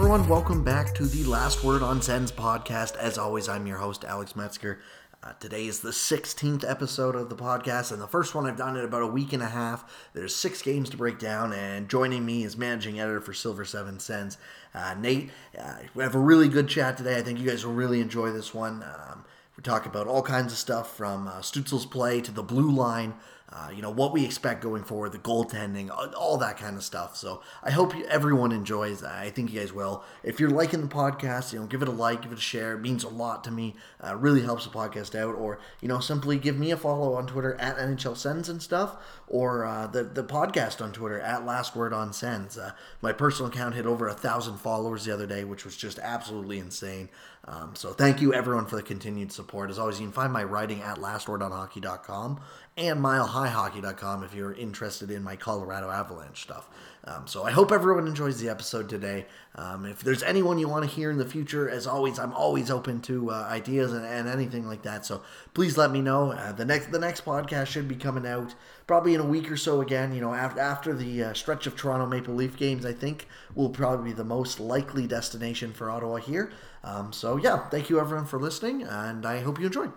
Everyone, welcome back to the Last Word on Sens podcast. As always, I'm your host, Alex Metzger. Uh, today is the 16th episode of the podcast, and the first one I've done in about a week and a half. There's six games to break down, and joining me is managing editor for Silver Seven Sens, uh, Nate. Uh, we have a really good chat today. I think you guys will really enjoy this one. Um, we talk about all kinds of stuff from uh, Stützle's play to the blue line, uh, you know, what we expect going forward, the goaltending, all that kind of stuff. So I hope everyone enjoys. I think you guys will. If you're liking the podcast, you know, give it a like, give it a share. It means a lot to me. Uh, really helps the podcast out. Or, you know, simply give me a follow on Twitter at NHL Sens and stuff, or uh, the, the podcast on Twitter at Last Word on Sens. Uh, my personal account hit over a thousand followers the other day, which was just absolutely insane. Um, so thank you everyone for the continued support. As always, you can find my writing at lastwordonhockey.com and milehighhockey.com if you're interested in my Colorado Avalanche stuff. Um, so I hope everyone enjoys the episode today. Um, if there's anyone you want to hear in the future, as always, I'm always open to uh, ideas and, and, anything like that. So please let me know. Uh, the next the next podcast should be coming out probably in a week or so. Again, you know, after after the uh, stretch of Toronto Maple Leaf games, I think will probably be the most likely destination for Ottawa here. Um, so yeah, thank you everyone for listening, and I hope you enjoy.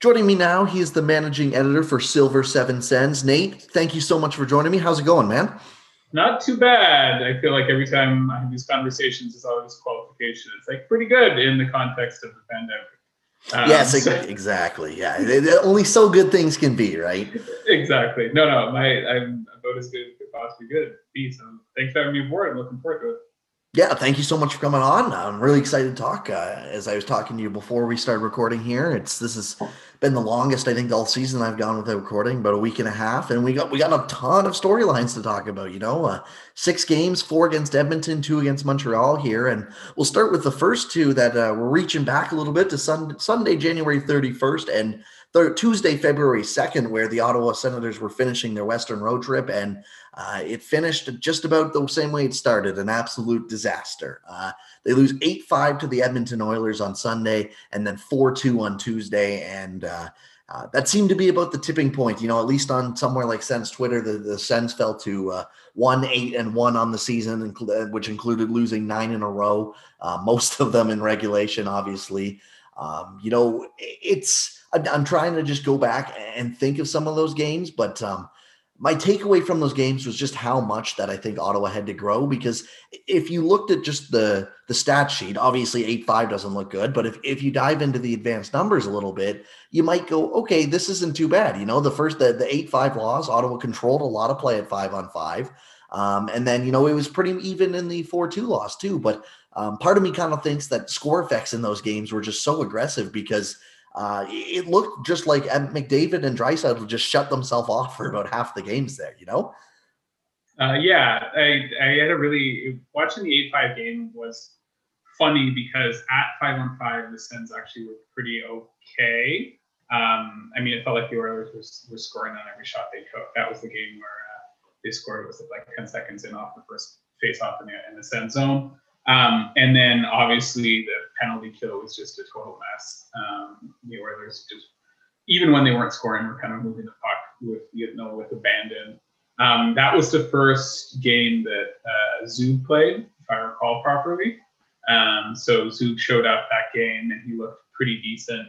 Joining me now, he is the managing editor for Silver Seven Sens. Nate, thank you so much for joining me. How's it going, man? Not too bad. I feel like every time I have these conversations, it's always qualification. It's like pretty good in the context of the pandemic. Um, yes, exactly. Yeah, only so good things can be, right? Exactly. No, no, my I'm about as good as could possibly good be. So thanks for having me aboard. I'm looking forward to it. Yeah, thank you so much for coming on. I'm really excited to talk. Uh, as I was talking to you before we started recording here, it's this has been the longest I think all season I've gone without recording, about a week and a half, and we got we got a ton of storylines to talk about. You know, uh, six games, four against Edmonton, two against Montreal here, and we'll start with the first two that uh, we're reaching back a little bit to sun, Sunday, January 31st, and Tuesday, February 2nd, where the Ottawa Senators were finishing their Western road trip, and uh, it finished just about the same way it started an absolute disaster. Uh, they lose 8 5 to the Edmonton Oilers on Sunday, and then 4 2 on Tuesday. And uh, uh, that seemed to be about the tipping point. You know, at least on somewhere like Sens Twitter, the, the Sens fell to uh, one eight and one on the season, which included losing nine in a row, uh, most of them in regulation, obviously. Um, you know, it's I'm trying to just go back and think of some of those games, but um, my takeaway from those games was just how much that I think Ottawa had to grow. Because if you looked at just the the stat sheet, obviously eight five doesn't look good, but if if you dive into the advanced numbers a little bit, you might go, okay, this isn't too bad. You know, the first the the eight five loss, Ottawa controlled a lot of play at five on five. Um, and then, you know, it was pretty even in the 4 2 loss, too. But um, part of me kind of thinks that score effects in those games were just so aggressive because uh, it looked just like McDavid and Draisaitl just shut themselves off for about half the games there, you know? Uh, yeah, I, I had a really watching the eight five game was funny because at five on five the Sens actually were pretty okay. Um, I mean, it felt like the Oilers was were scoring on every shot they took. That was the game where uh, they scored. Was like ten seconds in off the first face off in the, in the Sens zone. Um, and then obviously the penalty kill was just a total mess. Um, the Oilers just, even when they weren't scoring, were kind of moving the puck with, you know, with abandon. Um, that was the first game that uh, played, if I recall properly. Um, so Zub showed up that game and he looked pretty decent.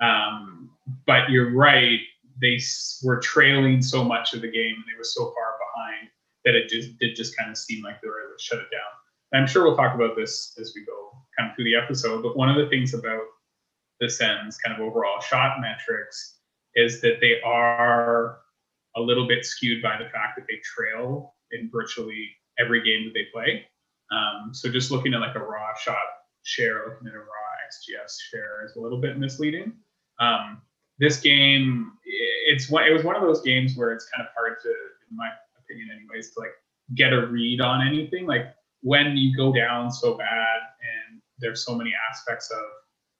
Um, but you're right, they were trailing so much of the game and they were so far behind that it just did just kind of seem like they were able to shut it down. I'm sure we'll talk about this as we go kind of through the episode. But one of the things about the Sens kind of overall shot metrics is that they are a little bit skewed by the fact that they trail in virtually every game that they play. Um, so just looking at like a raw shot share, looking at a raw XGS share is a little bit misleading. Um, this game, it's one, it was one of those games where it's kind of hard to, in my opinion, anyways, to like get a read on anything. Like when you go down so bad and there's so many aspects of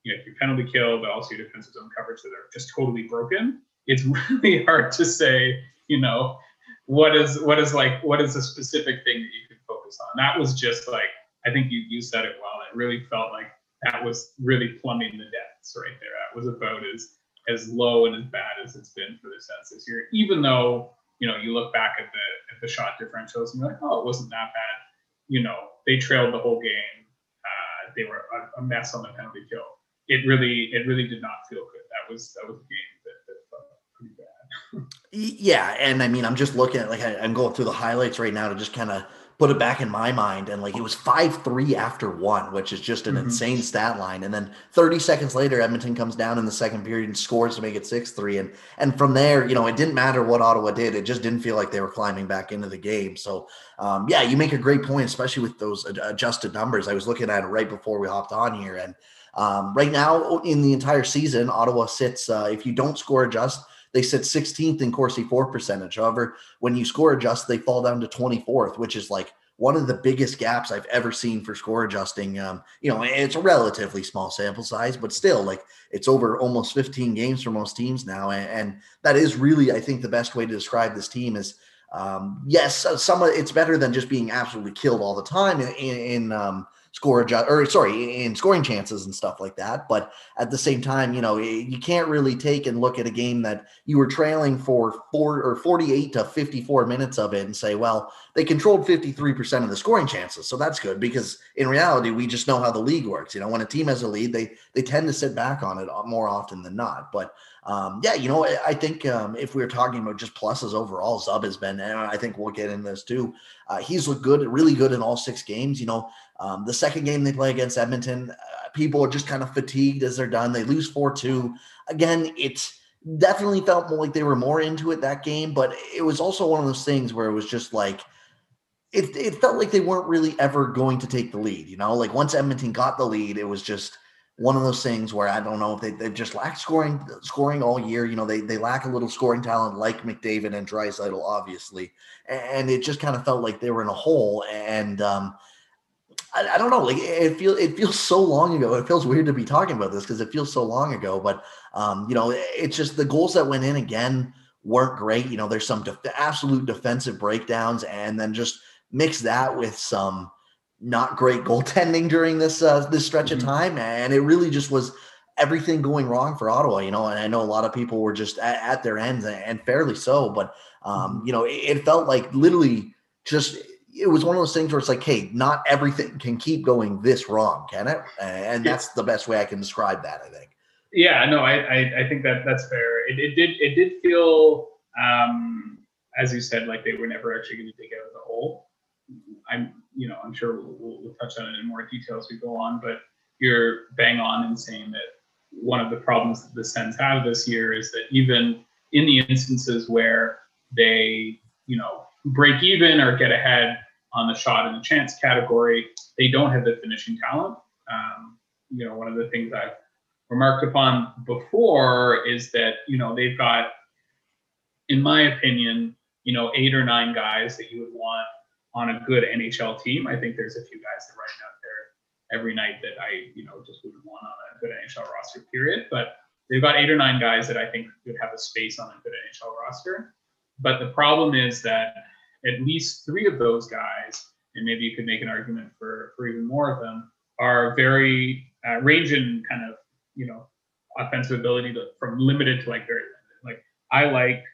you know your penalty kill, but also your defensive zone coverage that are just totally broken, it's really hard to say, you know, what is what is like what is a specific thing that you could focus on. That was just like I think you you said it well. It really felt like that was really plumbing the depths right there. That was about as as low and as bad as it's been for the Sens this year. Even though you know you look back at the at the shot differentials and you're like, oh, it wasn't that bad you know, they trailed the whole game. Uh, they were a, a, mess on the penalty kill. It really, it really did not feel good. That was that was a game that, that felt pretty bad. yeah, and I mean, I'm just looking at like I, I'm going through the highlights right now to just kind of put it back in my mind and like it was 5-3 after one which is just an mm-hmm. insane stat line. And then 30 seconds later edmonton comes down in the second period and scores to make it 6-3 and and from there you know it didn't matter what ottawa did. It just didn't feel like they were climbing back into the game. So um, yeah you make a great point especially with those adjusted numbers. I was looking at it right before we hopped on here. And um, right now in the entire season ottawa sits uh, if you don't score adjust they sit 16th in Corsi For percentage. However, when you score adjust, they fall down to 24th, which is like one of the biggest gaps I've ever seen for score adjusting. Um, you know, it's a relatively small sample size, but still, like it's over almost 15 games for most teams now, and, and that is really, I think, the best way to describe this team is. Um, yes, some it's better than just being absolutely killed all the time in, in, um, score adjust or sorry in scoring chances and stuff like that but at the same time you know you can't really take and look at a game that you were trailing for four or 48 to 54 minutes of it and say well they controlled 53% of the scoring chances so that's good because in reality we just know how the league works you know when a team has a lead they they tend to sit back on it more often than not but um, yeah, you know, I think um, if we are talking about just pluses overall, Zub has been, and I think we'll get in this too. Uh, he's looked good, really good in all six games. You know, um, the second game they play against Edmonton, uh, people are just kind of fatigued as they're done. They lose 4 2. Again, it's definitely felt more like they were more into it that game, but it was also one of those things where it was just like, it, it felt like they weren't really ever going to take the lead. You know, like once Edmonton got the lead, it was just one of those things where I don't know if they, they've just lacked scoring scoring all year. You know, they they lack a little scoring talent like McDavid and Draisaitl, obviously. And it just kind of felt like they were in a hole. And um, I, I, don't know. Like it feels it feels so long ago. It feels weird to be talking about this because it feels so long ago. But um, you know, it's just the goals that went in again weren't great. You know, there's some def- absolute defensive breakdowns, and then just mix that with some not great goaltending during this uh, this stretch mm-hmm. of time, and it really just was everything going wrong for Ottawa. You know, and I know a lot of people were just at, at their ends, and fairly so. But um, mm-hmm. you know, it, it felt like literally just it was one of those things where it's like, hey, not everything can keep going this wrong, can it? And that's the best way I can describe that. I think. Yeah, no, I I, I think that that's fair. It, it did it did feel, um, as you said, like they were never actually going to dig out of the hole. I'm, you know, I'm sure we'll, we'll touch on it in more detail as we go on, but you're bang on in saying that one of the problems that the Sens have this year is that even in the instances where they, you know, break even or get ahead on the shot and the chance category, they don't have the finishing talent. Um, you know, one of the things I've remarked upon before is that, you know, they've got, in my opinion, you know, eight or nine guys that you would want on a good NHL team. I think there's a few guys that are right out there every night that I, you know, just wouldn't want on a good NHL roster, period. But they've got eight or nine guys that I think would have a space on a good NHL roster. But the problem is that at least three of those guys, and maybe you could make an argument for, for even more of them, are very uh, range in kind of, you know, offensive ability to, from limited to like very limited. Like I like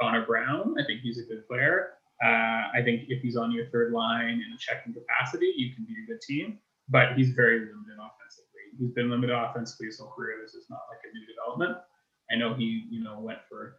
Connor Brown. I think he's a good player. Uh, I think if he's on your third line in a checking capacity, you can be a good team. But he's very limited offensively. He's been limited offensively his whole career. This is not like a new development. I know he, you know, went for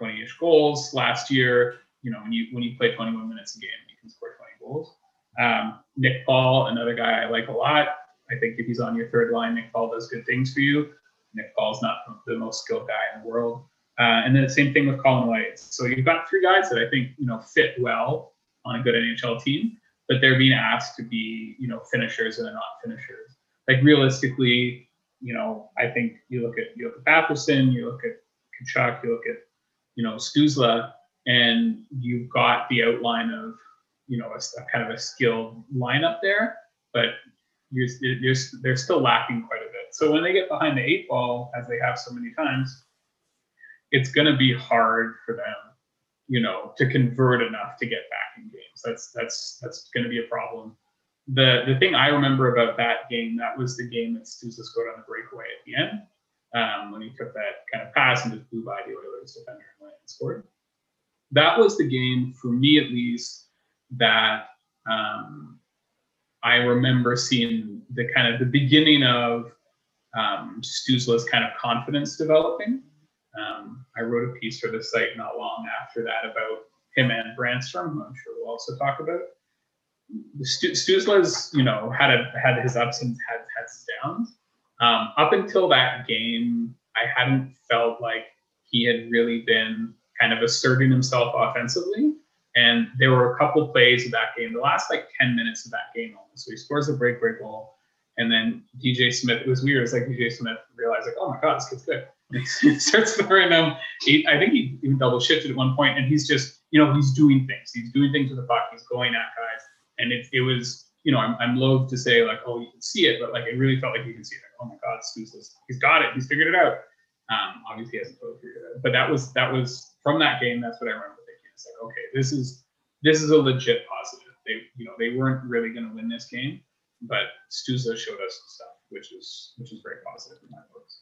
20-ish goals last year. You know, when you when you play 21 minutes a game, you can score 20 goals. Um, Nick Paul, another guy I like a lot. I think if he's on your third line, Nick Paul does good things for you. Nick Paul's not the most skilled guy in the world. Uh, and then the same thing with Colin White. So you've got three guys that I think you know fit well on a good NHL team, but they're being asked to be you know finishers and they're not finishers. Like realistically, you know, I think you look at you look at Batherson, you look at Tkachuk, you look at you know Stützle, and you've got the outline of you know a, a kind of a skilled lineup there, but you're, you're, they're still lacking quite a bit. So when they get behind the eight ball, as they have so many times, it's going to be hard for them, you know, to convert enough to get back in games. That's that's that's going to be a problem. The the thing I remember about that game, that was the game that Stützle scored on the breakaway at the end um, when he took that kind of pass and just blew by the Oilers defender and went and scored. That was the game for me, at least, that um, I remember seeing the kind of the beginning of um, Stützle's kind of confidence developing. Um, I wrote a piece for the site not long after that about him and Brannstrom, who I'm sure we'll also talk about. Stützle's, you know, had a, had his ups and had, had his downs. Um, up until that game, I hadn't felt like he had really been kind of asserting himself offensively. And there were a couple plays of that game, the last like 10 minutes of that game almost. So he scores a breakaway goal. And then DJ Smith, it was weird. It's like DJ Smith realized, like, oh my God, this kid's good. He starts throwing them. He, I think he even double shifted at one point, and he's just, you know, he's doing things. He's doing things with the puck. He's going at guys. And it, it was, you know, I'm, I'm loath to say, like, oh, you can see it, but like, it really felt like you can see it. Like, oh my God, Stützle's, he's got it. He's figured it out. Um, obviously, he hasn't totally figured it out. But that was, that was from that game, that's what I remember thinking. it's like, okay, this is this is a legit positive. They you know they weren't really going to win this game, but Stützle showed us some stuff, which is which is very positive in my books.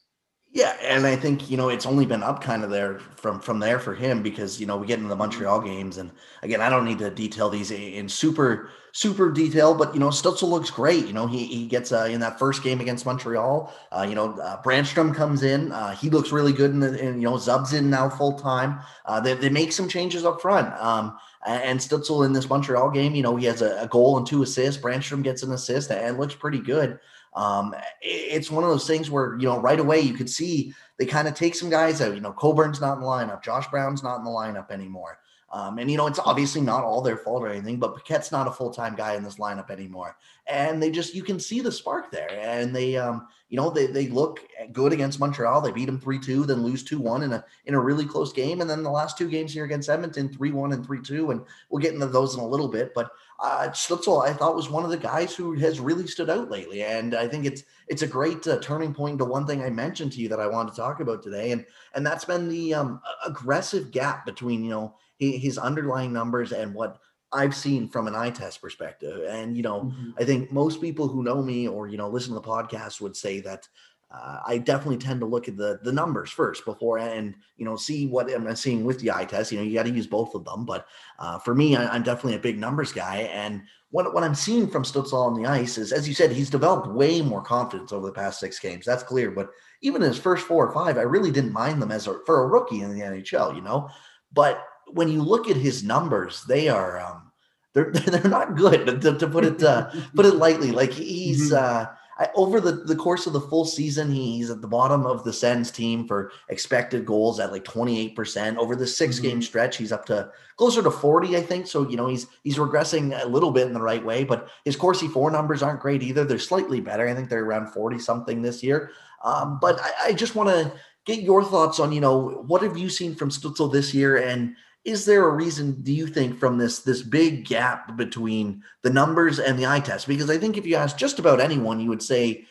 Yeah, and I think you know it's only been up kind of there from from there for him because you know we get into the Montreal games and again I don't need to detail these in super super detail, but you know Stützle looks great. You know he he gets uh, in that first game against Montreal. Uh, you know uh, Brannstrom comes in, uh, he looks really good, in the, and you know Zub's in now full time. Uh, they they make some changes up front. Um, and Stützle in this Montreal game, you know he has a, a goal and two assists. Brannstrom gets an assist and looks pretty good. Um, it's one of those things where you know right away you could see they kind of take some guys out. You know, Coburn's not in the lineup, Josh Brown's not in the lineup anymore. Um, and you know, it's obviously not all their fault or anything, but Paquette's not a full time guy in this lineup anymore. And they just you can see the spark there, and they um, you know, they they look good against Montreal. They beat them three two, then lose two one in a in a really close game, and then the last two games here against Edmonton three one and three two, and we'll get into those in a little bit. But uh, Stützle, I thought was one of the guys who has really stood out lately, and I think it's it's a great uh, turning point to one thing I mentioned to you that I wanted to talk about today, and and that's been the um, aggressive gap between you know his underlying numbers and what I've seen from an eye test perspective. And you know, mm-hmm. I think most people who know me or you know listen to the podcast would say that uh, I definitely tend to look at the the numbers first before and you know see what I'm seeing with the eye test. You know, you got to use both of them, but uh, for me, I, am definitely a big numbers guy. And what what I'm seeing from Stützle on the ice is, as you said, he's developed way more confidence over the past six games. That's clear. But even in his first four or five, I really didn't mind them as a, for a rookie in the NHL. You know, but when you look at his numbers, they are um, they're they're not good to, to put it uh, put it lightly. Like he's. Mm-hmm. I, over the, the course of the full season, he's at the bottom of the Sens team for expected goals at like 28%. Over the 6 mm-hmm. game stretch, he's up to closer to 40, I think. So, you know, he's he's regressing a little bit in the right way, but his Corsi For numbers aren't great either. They're slightly better. I think they're around 40 something this year. Um, but I, I just want to get your thoughts on, you know, what have you seen from Stützle this year and is there a reason do you think from this this big gap between the numbers and the eye test? Because i think if you ask just about anyone you would say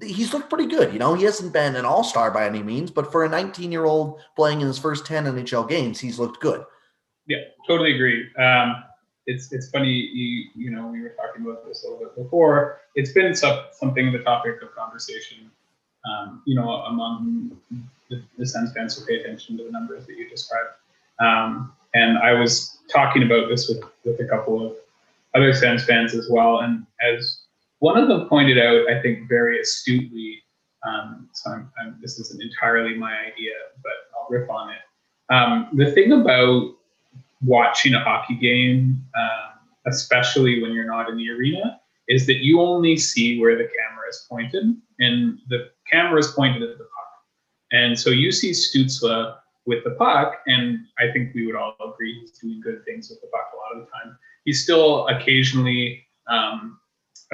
he's looked pretty good you know? He hasn't been an all-star by any means but for a 19 year old playing in his first 10 nhl games he's looked good. Yeah totally agree. Um, it's it's funny you you know we were talking about this a little bit before. It's been some, something the topic of conversation um, you know among the, the Sens fans who pay attention to the numbers that you described um, and I was talking about this with, with a couple of other Sens fans as well. And as one of them pointed out, I think very astutely, um, so I'm, I'm, this isn't entirely my idea, but I'll riff on it. Um, the thing about watching a hockey game, um, especially when you're not in the arena, is that you only see where the camera is pointed, and the camera is pointed at the puck. And so you see Stützle with the puck, and I think we would all agree he's doing good things with the puck a lot of the time. He's still occasionally, um,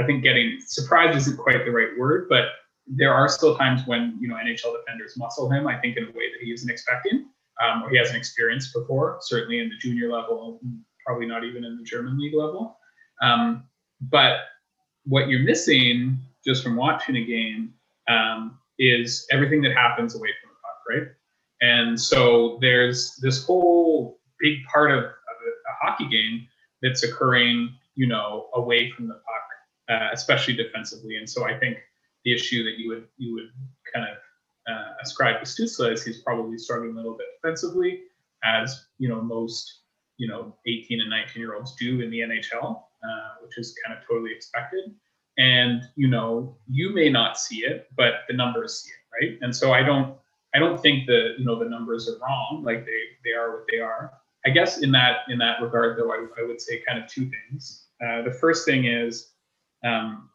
I think, getting surprised isn't quite the right word, but there are still times when you know NHL defenders muscle him. I think in a way that he isn't expecting, um, or he hasn't experienced before. Certainly in the junior level, probably not even in the German league level. Um, but what you're missing just from watching a game um, is everything that happens away from the puck, right? And so there's this whole big part of, of a, a, hockey game that's occurring, you know, away from the puck, uh, especially defensively. And so I think the issue that you would you would kind of uh, ascribe to Stützle is he's probably struggling a little bit defensively, as you know most you know 18 and 19 year olds do in the NHL, uh, which is kind of totally expected. And you know you may not see it, but the numbers see it, right? And so I don't I don't think the you know the numbers are wrong. Like they they are what they are. I guess in that in that regard, though, I, I would say kind of two things. Uh, the first thing is, um,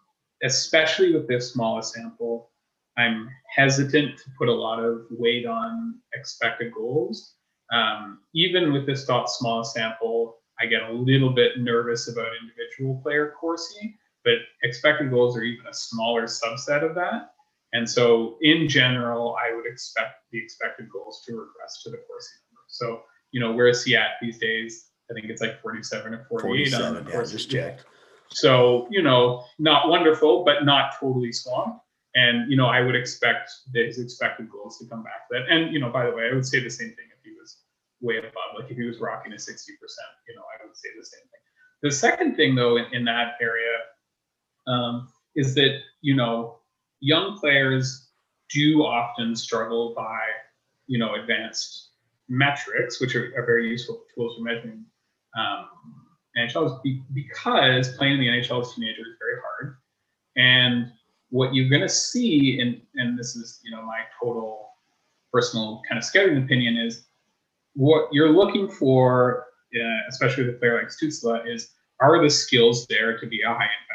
especially with this small sample, I'm hesitant to put a lot of weight on expected goals. Um, even with this small sample, I get a little bit nervous about individual player Corsi, but expected goals are even a smaller subset of that. And so, in general, I would expect the expected goals to regress to the Corsi number. So, you know, where is he at these days? I think it's like 47 or 48. 47, yeah, just checked. So, you know, not wonderful, but not totally swamped. And, you know, I would expect his expected goals to come back to that. And, you know, by the way, I would say the same thing if he was way above, like if he was rocking a 60%, you know, I would say the same thing. The second thing, though, in, in that area um, is that, you know, young players do often struggle by, you know, advanced metrics, which are, are very useful tools for measuring um, NHL, be, because playing in the NHL as a teenager is very hard. And what you're going to see, and and this is you know my total personal kind of scouting opinion is what you're looking for, uh, especially with a player like Stützle, is are the skills there to be a high player?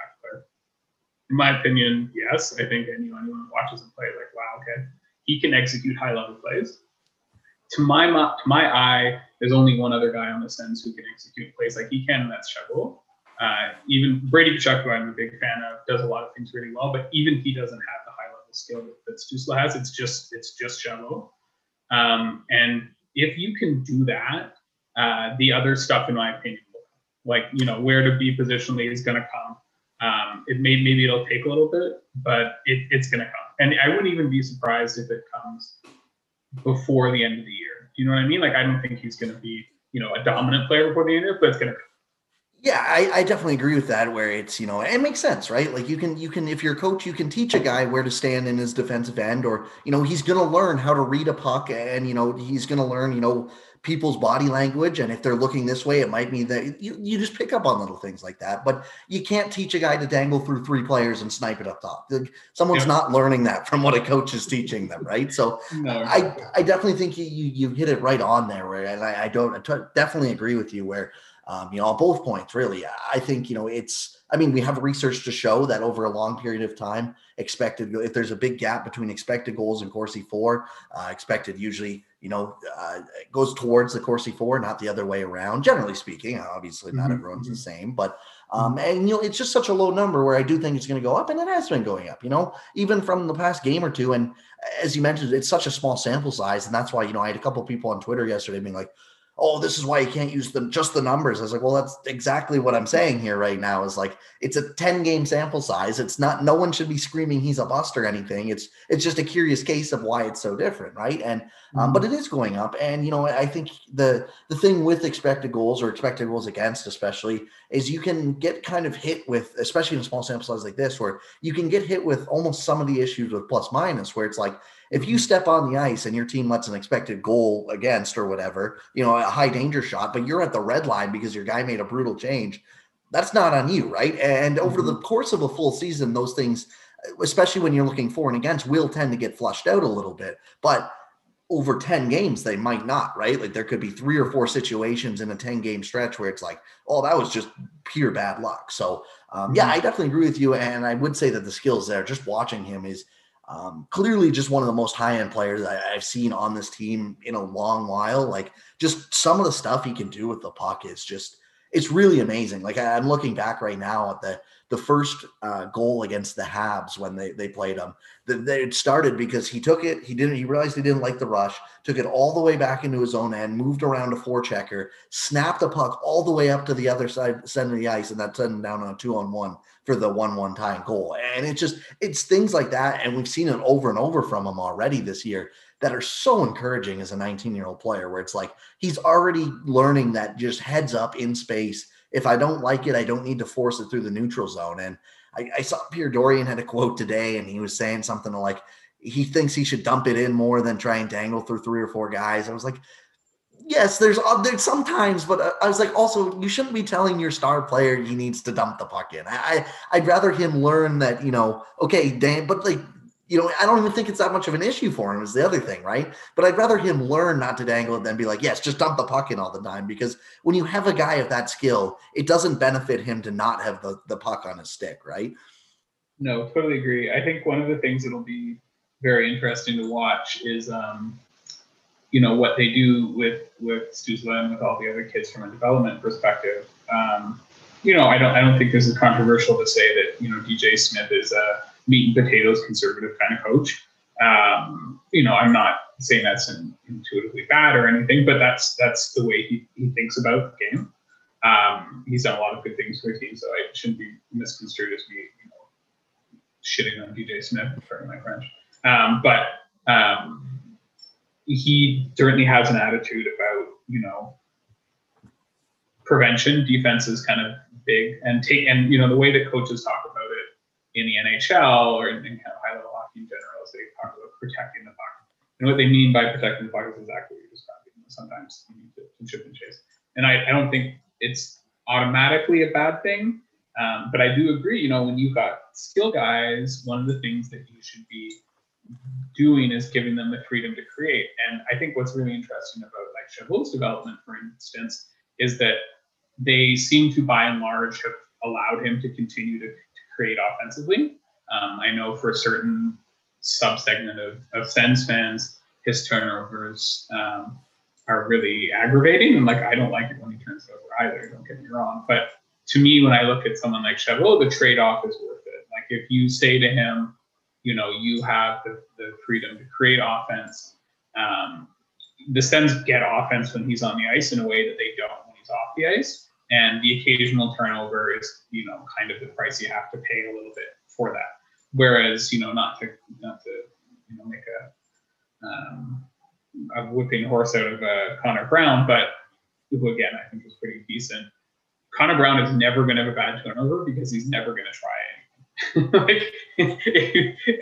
In my opinion, yes. I think anyone who watches him play, like, wow, okay, he can execute high level plays. To my to my eye, there's only one other guy on the Sens who can execute plays like he can, and that's Chabot. Uh, even Brady Tkachuk, who I'm a big fan of, does a lot of things really well, but even he doesn't have the high level skill that, that Stützle has. It's just it's just Chabot. Um, and if you can do that, uh, the other stuff, in my opinion, like you know where to be positionally is going to come. Um, it may maybe it'll take a little bit, but it, it's going to come. And I wouldn't even be surprised if it comes before the end of the year. Do you know what I mean? Like I don't think he's going to be you know a dominant player before the end of it, but it's going to. Yeah, I, I, definitely agree with that. Where it's you know it makes sense, right? Like you can you can if you're a coach, you can teach a guy where to stand in his defensive end, or you know he's going to learn how to read a puck, and you know he's going to learn you know people's body language, and if they're looking this way, it might mean that you you just pick up on little things like that. But you can't teach a guy to dangle through three players and snipe it up top. Someone's yeah. not learning that from what a coach is teaching them, right? So no. I I definitely think you you hit it right on there. Where and I, I don't I t- definitely agree with you where um, you know, on both points, really. I think, you know, it's, I mean, we have research to show that over a long period of time, expected, if there's a big gap between expected goals and Corsi For, uh, expected usually, you know, uh, goes towards the Corsi For, not the other way around, generally speaking. Obviously, not mm-hmm. everyone's the mm-hmm. same, but, um, mm-hmm. and, you know, it's just such a low number where I do think it's going to go up, and it has been going up, you know, even from the past game or two. And as you mentioned, it's such a small sample size. And that's why, you know, I had a couple people on Twitter yesterday being like, oh, this is why you can't use them just the numbers. I was like, well, that's exactly what I'm saying here right now. Is like it's a 10 game sample size. It's not no one should be screaming he's a bust or anything. It's it's just a curious case of why it's so different, right? And um, but mm-hmm. it is going up. And you know, I think the the thing with expected goals or expected goals against, especially, is you can get kind of hit with, especially in a small sample size like this, where you can get hit with almost some of the issues with plus minus, where it's like if you step on the ice and your team lets an expected goal against or whatever, you know, a high danger shot, but you're at the red line because your guy made a brutal change, that's not on you, right? And over mm-hmm. the course of a full season, those things, especially when you're looking for and against, will tend to get flushed out a little bit. But over 10 games, they might not, right? Like there could be three or four situations in a 10 game stretch where it's like, oh, that was just pure bad luck. So, um, yeah, mm-hmm. I definitely agree with you. And I would say that the skills there, just watching him is um, clearly, just one of the most high end players I, have seen on this team in a long while. Like, just some of the stuff he can do with the puck is just it's really amazing. Like I, am looking back right now at the the first uh, goal against the Habs when they they played him. The, it started because he took it. He didn't. He realized he didn't like the rush. Took it all the way back into his own end. Moved around a forechecker. Snapped the puck all the way up to the other side center of the ice, and that sent him down on a two on one for the one one time goal. And it's just it's things like that, and we've seen it over and over from him already this year that are so encouraging as a 19 year old player, where it's like he's already learning that just heads up in space. If I don't like it, I don't need to force it through the neutral zone. And I, I saw Pierre Dorion had a quote today, and he was saying something like he thinks he should dump it in more than try and dangle through three or four guys. I was like, Yes, there's uh, there's sometimes, but uh, I was like, also, you shouldn't be telling your star player he needs to dump the puck in. I, I would rather him learn that you know, okay, Dan, but like you know, I don't even think it's that much of an issue for him. Is the other thing, right? But I'd rather him learn not to dangle it than be like, yes, just dump the puck in all the time. Because when you have a guy of that skill, it doesn't benefit him to not have the the puck on his stick, right? No, totally agree. I think one of the things that'll be very interesting to watch is, um, you know, what they do with with Stützle and with all the other kids from a development perspective. Um, you know, I don't I don't think this is controversial to say that you know DJ Smith is a meat and potatoes conservative kind of coach. Um, you know, I'm not saying that's in, intuitively bad or anything, but that's that's the way he, he thinks about the game. Um, he's done a lot of good things for the team, so I shouldn't be misconstrued as me, you know, shitting on DJ Smith, for my French. Um, but um, he certainly has an attitude about, you know, prevention. Defense is kind of big, and take and you know the way that coaches talk about it in the NHL or in, in kind of high level hockey in general is they talk about protecting the puck. And what they mean by protecting the puck is exactly what you're describing. Sometimes you need to, chip and chase. And I, I don't think it's automatically a bad thing. Um, but I do agree, you know, when you've got skill guys, one of the things that you should be doing is giving them the freedom to create. And I think what's really interesting about like Chabot's development, for instance, is that they seem to by and large have allowed him to continue to create offensively. Um, I know for a certain subsegment of, of Sens fans, his turnovers um, are really aggravating. And like, I don't like it when he turns over either, don't get me wrong. But to me, when I look at someone like Chabot, the trade off is worth it. Like, if you say to him, you know, you have the, the freedom to create offense. Um, the Sens get offense when he's on the ice in a way that they don't when he's off the ice. And the occasional turnover is you know kind of the price you have to pay a little bit for that. Whereas you know not to not to you know make a um, a whipping horse out of uh, Connor Brown but who again I think is pretty decent. Connor Brown is never going to have a bad turnover because he's never going to try anything like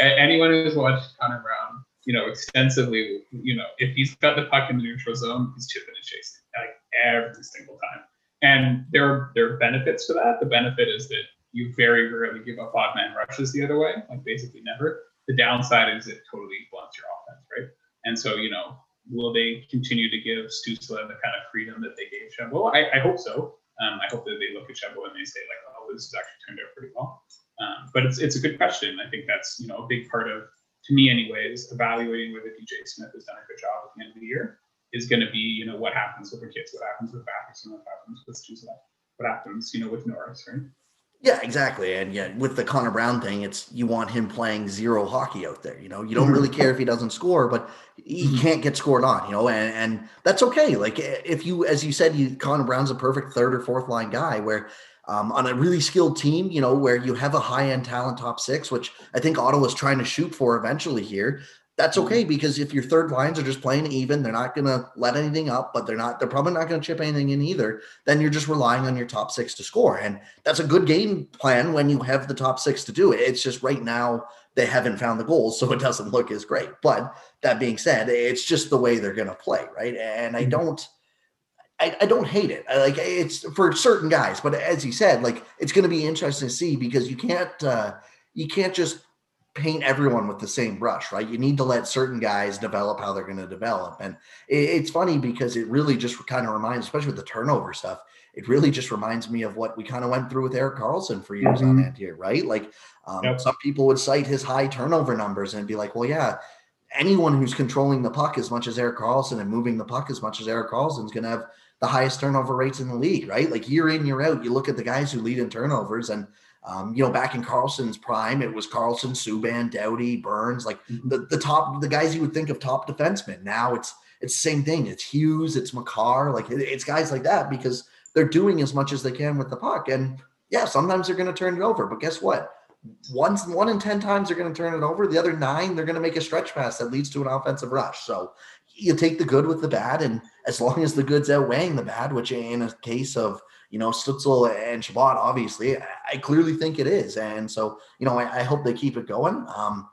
anyone who's watched Connor Brown you know extensively you know if he's got the puck in the neutral zone he's chipping and chasing like every single time and there are, there are benefits to that. The benefit is that you very rarely give up odd man rushes the other way, like basically never. The downside is it totally blunts your offense, right? And so, you know, will they continue to give Stützle the kind of freedom that they gave Chabot? I, I hope so. Um, I hope that they look at Chabot and they say like, oh, this has actually turned out pretty well. Um, but it's it's a good question. I think that's you know a big part of, to me anyways, evaluating whether DJ Smith has done a good job at the end of the year is going to be, you know, what happens with the kids, what happens with Batherson, what happens with Stützle, what happens, you know, with Norris, right? Yeah, exactly. And yeah, with the Connor Brown thing, it's you want him playing zero hockey out there. You know, you don't mm-hmm. really care if he doesn't score, but he mm-hmm. can't get scored on. You know, and and that's okay. Like if you, as you said, you Connor Brown's a perfect third or fourth line guy where. Um, on a really skilled team, you know, where you have a high end talent top six, which I think Ottawa's trying to shoot for eventually here that's mm-hmm. okay because if your third lines are just playing even, they're not going to let anything up, but they're not, they're probably not going to chip anything in either. Then you're just relying on your top six to score. And that's a good game plan when you have the top six to do it. It's just right now they haven't found the goals, so it doesn't look as great. But that being said, it's just the way they're going to play. Right. And I mm-hmm. don't, I, I, don't hate it. I like it's for certain guys, but as you said, like it's going to be interesting to see because you can't, uh, you can't just paint everyone with the same brush, right? You need to let certain guys develop how they're going to develop. And it's funny because it really just kind of reminds, especially with the turnover stuff, it really just reminds me of what we kind of went through with Erik Karlsson for years mm-hmm. on that here, right? Like um, yep. some people would cite his high turnover numbers and be like, well, yeah, anyone who's controlling the puck as much as Erik Karlsson and moving the puck as much as Erik Karlsson is going to have the highest turnover rates in the league, right? Like year in, year out, you look at the guys who lead in turnovers and – um, you know, back in Karlsson's prime, it was Karlsson, Subban, Doughty, Burns, like mm-hmm. the, the top, the guys you would think of top defensemen. Now it's it's the same thing. It's Hughes, it's Makar, like it, it's guys like that because they're doing as much as they can with the puck. And yeah, sometimes they're going to turn it over, but guess what? Once one in ten times they're going to turn it over. The other nine they're going to make a stretch pass that leads to an offensive rush. So you take the good with the bad, and as long as the good's outweighing the bad, which in a case of you know, Stützle and Chabot, obviously, I clearly think it is. And so, you know, I, I hope they keep it going. Um,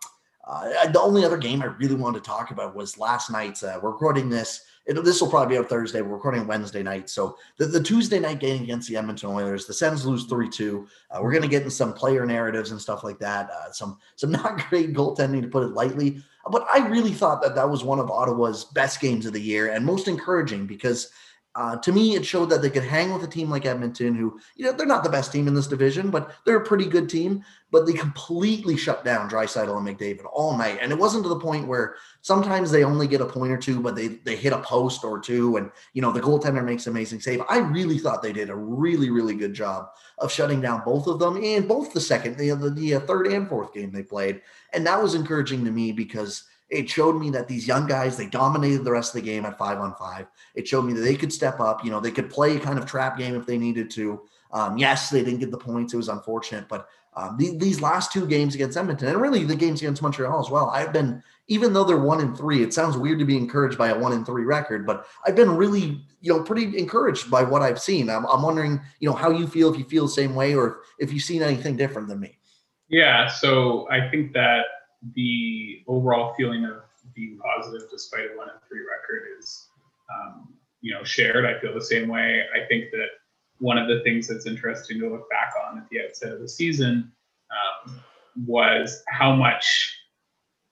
Uh, the only other game I really wanted to talk about was last night's. Uh, we're recording this. It, this will probably be up Thursday. We're recording Wednesday night. So the, the Tuesday night game against the Edmonton Oilers, the Sens lose 3 2. Uh, we're going to get in some player narratives and stuff like that. Uh, some, some not great goaltending, to put it lightly. But I really thought that that was one of Ottawa's best games of the year and most encouraging because uh, to me, it showed that they could hang with a team like Edmonton, who, you know, they're not the best team in this division, but they're a pretty good team. But they completely shut down Draisaitl and McDavid all night. And it wasn't to the point where sometimes they only get a point or two, but they they hit a post or two, and you know, the goaltender makes amazing save. I really thought they did a really, really good job of shutting down both of them and both the second, the, the, the third and fourth game they played. And that was encouraging to me because it showed me that these young guys they dominated the rest of the game at five on five. It showed me that they could step up. You know, they could play a kind of trap game if they needed to. Um, yes, they didn't get the points. It was unfortunate, but um, the, these last two games against Edmonton and really the games against Montreal as well, I've been even though they're one in three. It sounds weird to be encouraged by a one in three record, but I've been really you know pretty encouraged by what I've seen. I'm, I'm wondering you know how you feel if you feel the same way or if you've seen anything different than me. Yeah, so I think that the overall feeling of being positive despite a one and three record is, um, you know, shared. I feel the same way. I think that one of the things that's interesting to look back on at the outset of the season um, was how much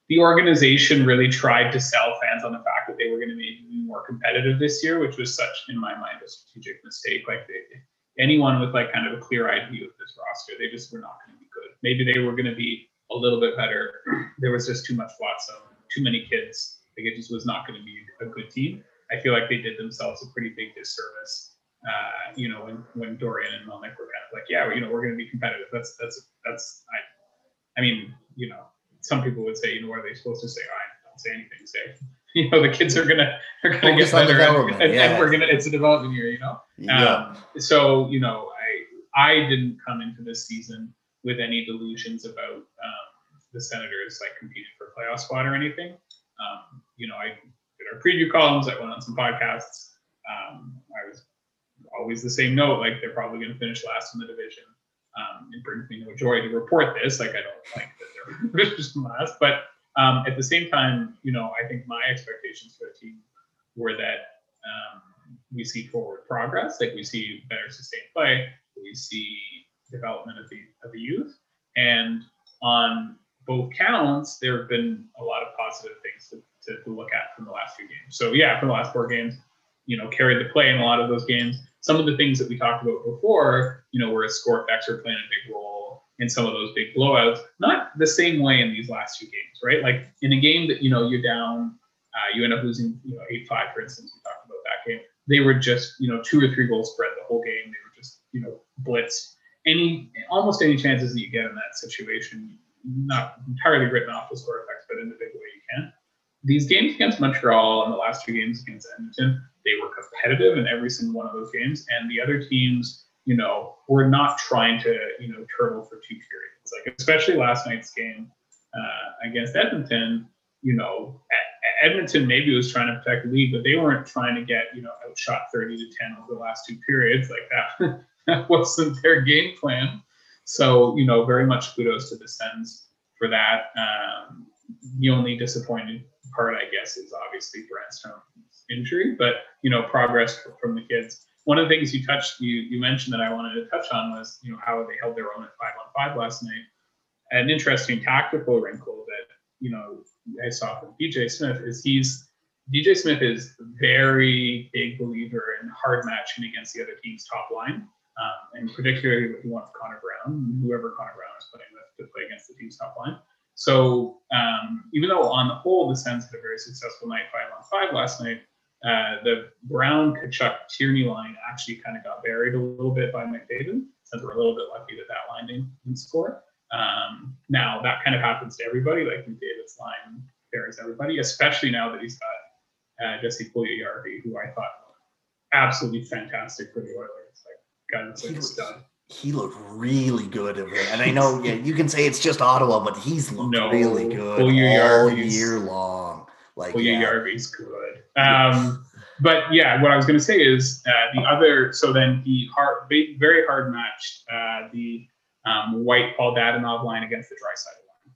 the organization really tried to sell fans on the fact that they were going to be more competitive this year, which was such, in my mind, a strategic mistake. Like they, anyone with like kind of a clear-eyed view of this roster, they just were not going to be good. Maybe they were going to be a little bit better. There was just too much Watson, too many kids. Like it just was not going to be a good team. I feel like they did themselves a pretty big disservice. Uh, you know, when when Dorion and Melnyk were kind of like, yeah, you know, we're going to be competitive. That's that's that's. I, I mean, you know, some people would say, you know, what are they supposed to say? Oh, I don't say anything. Say, you know, the kids are gonna are gonna Focus get better, and, and, yeah. and, we're gonna. It's a development year, you know. Yeah. Um, so you know, I I didn't come into this season with any delusions about um, the Senators like competing for playoff spot or anything. Um, you know, I did our preview columns. I went on some podcasts. Um, I was always the same note, like they're probably going to finish last in the division. Um, it brings me no joy to report this. Like I don't like that they're finished last, but um, at the same time, you know, I think my expectations for the team were that um, we see forward progress, like we see better sustained play, we see development of the of the youth, and on both counts, there have been a lot of positive things to, to, to, look at from the last few games. So yeah, from the last four games, you know, carried the play in a lot of those games. Some of the things that we talked about before, you know, where a score effects are playing a big role in some of those big blowouts. Not the same way in these last few games, right? Like in a game that you know you're down, uh, you end up losing, you know, eight five, for instance. We talked about that game. They were just, you know, two or three goals spread the whole game. They were just, you know, blitzed. Any almost any chances that you get in that situation, not entirely written off the score effects, but in the big way you can. These games against Montreal and the last two games against Edmonton, they were competitive in every single one of those games, and the other teams, you know, were not trying to, you know, turtle for two periods. Like especially last night's game uh, against Edmonton, you know, Edmonton maybe was trying to protect the lead, but they weren't trying to get, you know, outshot 30 to 10 over the last two periods. Like that, that wasn't their game plan. So, you know, very much kudos to the Sens for that. Um, the only disappointing part, I guess, is obviously Brannstrom's injury, but, you know, progress from the kids. One of the things you touched, you, you mentioned that I wanted to touch on was, you know, how they held their own at five on five last night. An interesting tactical wrinkle that, you know, I saw from DJ Smith is he's DJ Smith is a very big believer in hard matching against the other team's top line um, and particularly what he wants Connor Brown, whoever Connor Brown is playing with, to play against the team's top line. So um, even though on the whole the Sens had a very successful night five on five last night, uh, the Brown Tkachuk Tierney line actually kind of got buried a little bit by McDavid. Since we're a little bit lucky that that line didn't, didn't score. Um, now that kind of happens to everybody. Like McDavid's line buries everybody, especially now that he's got uh, Jesse Puljujarvi, who I thought absolutely fantastic for the Oilers. Like he, looked, he looked really good. And I know yeah, you can say it's just Ottawa, but he's looked no, really good all year long. Like Puya yeah. Yarvy's good. Um, but yeah, what I was going to say is uh, the other. So then he hard, very hard matched uh, the um, White Paul Dadonov line against the Draisaitl line,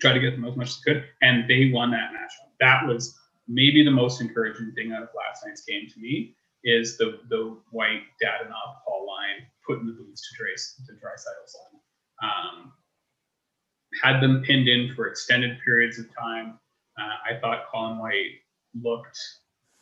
Tried to get them as much as could, and they won that matchup. That was maybe the most encouraging thing out of last night's game to me is the the white Dadonov Paul line put in the boots to Trace to Draisaitl's line. Um, had them pinned in for extended periods of time. Uh, I thought Colin White looked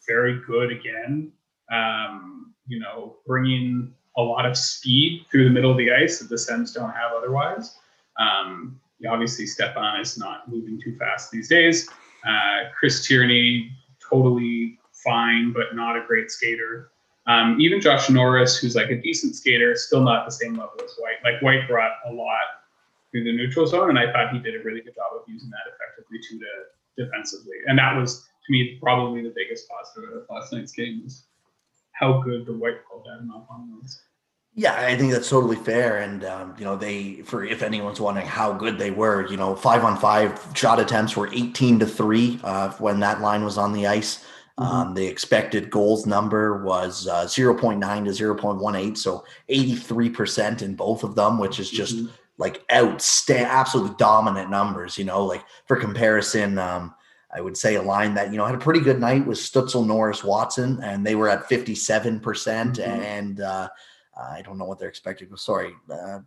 very good again. Um, you know, bringing a lot of speed through the middle of the ice that the Sens don't have otherwise. Um, obviously, Stepan is not moving too fast these days. Uh, Chris Tierney, totally fine, but not a great skater. Um, even Josh Norris, who's like a decent skater, still not the same level as White. Like White brought a lot through the neutral zone, and I thought he did a really good job of using that effectively too to defensively. And that was to me probably the biggest positive of last night's game was how good the White Paul Dadonov on was. Yeah, I think that's totally fair. And, um, you know, they, for if anyone's wondering how good they were, you know, five on five shot attempts were 18 to three uh, when that line was on the ice. Mm-hmm. Um, the expected goals number was uh, 0.9 to 0.18. So 83% in both of them, which is just mm-hmm. like outstanding, absolutely dominant numbers, you know, like for comparison, um, I would say a line that, you know, had a pretty good night was Stützle, Norris, Watson, and they were at 57%. percent mm hmm And, uh, I don't know what they're expecting. Sorry, uh,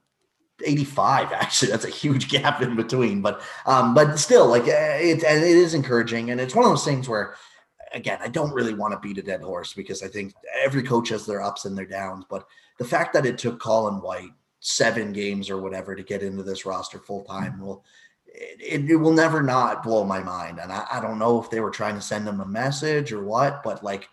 85 actually that's a huge gap in between but um but still like eh, it, it is encouraging and it's one of those things where again i don't really want to beat a dead horse because i think every coach has their ups and their downs but the fact that it took colin white seven games or whatever to get into this roster full time mm-hmm. will it, it, will never not blow my mind and I, I don't know if they were trying to send him a message or what but like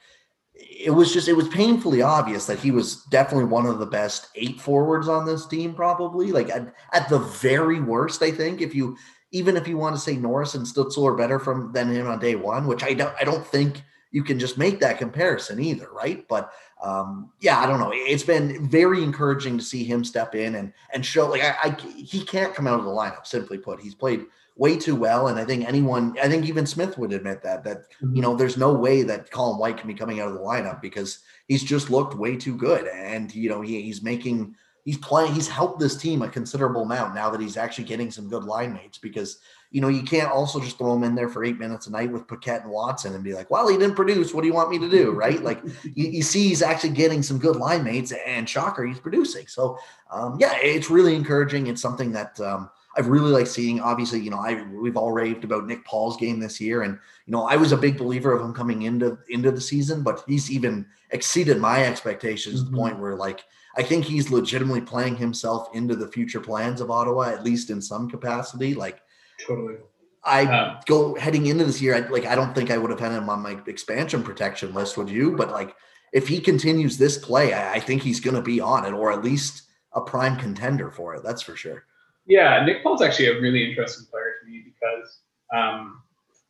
it was just it was painfully obvious that he was definitely one of the best eight forwards on this team probably like at, at the very worst i think if you even if you want to say norris and stützle are better from than him on day one which i don't i don't think you can just make that comparison either right but um yeah i don't know it's been very encouraging to see him step in and and show like I, I he can't come out of the lineup simply put he's played way too well. And I think anyone, I think even Smith would admit that, that, you know, there's no way that Colin White can be coming out of the lineup because he's just looked way too good. And, you know, he, he's making, he's playing, he's helped this team a considerable amount now that he's actually getting some good line mates because, you know, you can't also just throw him in there for eight minutes a night with Paquette and Watson and be like, well, he didn't produce. What do you want me to do? Right. Like you, you, see, he's actually getting some good line mates and shocker, he's producing. So, um, yeah, it's really encouraging. It's something that, um, I've really like seeing. Obviously, you know, I we've all raved about Nick Paul's game this year, and you know, I was a big believer of him coming into into the season, but he's even exceeded my expectations mm-hmm. to the mm-hmm. point where like I think he's legitimately playing himself into the future plans of Ottawa, at least in some capacity. Like, totally. I um, go heading into this year. I, like, I don't think I would have had him on my expansion protection list. Would you? But like, if he continues this play, I, I think he's going to be on it, or at least a prime contender for it. That's for sure. Yeah, Nick Paul's actually a really interesting player to me because um,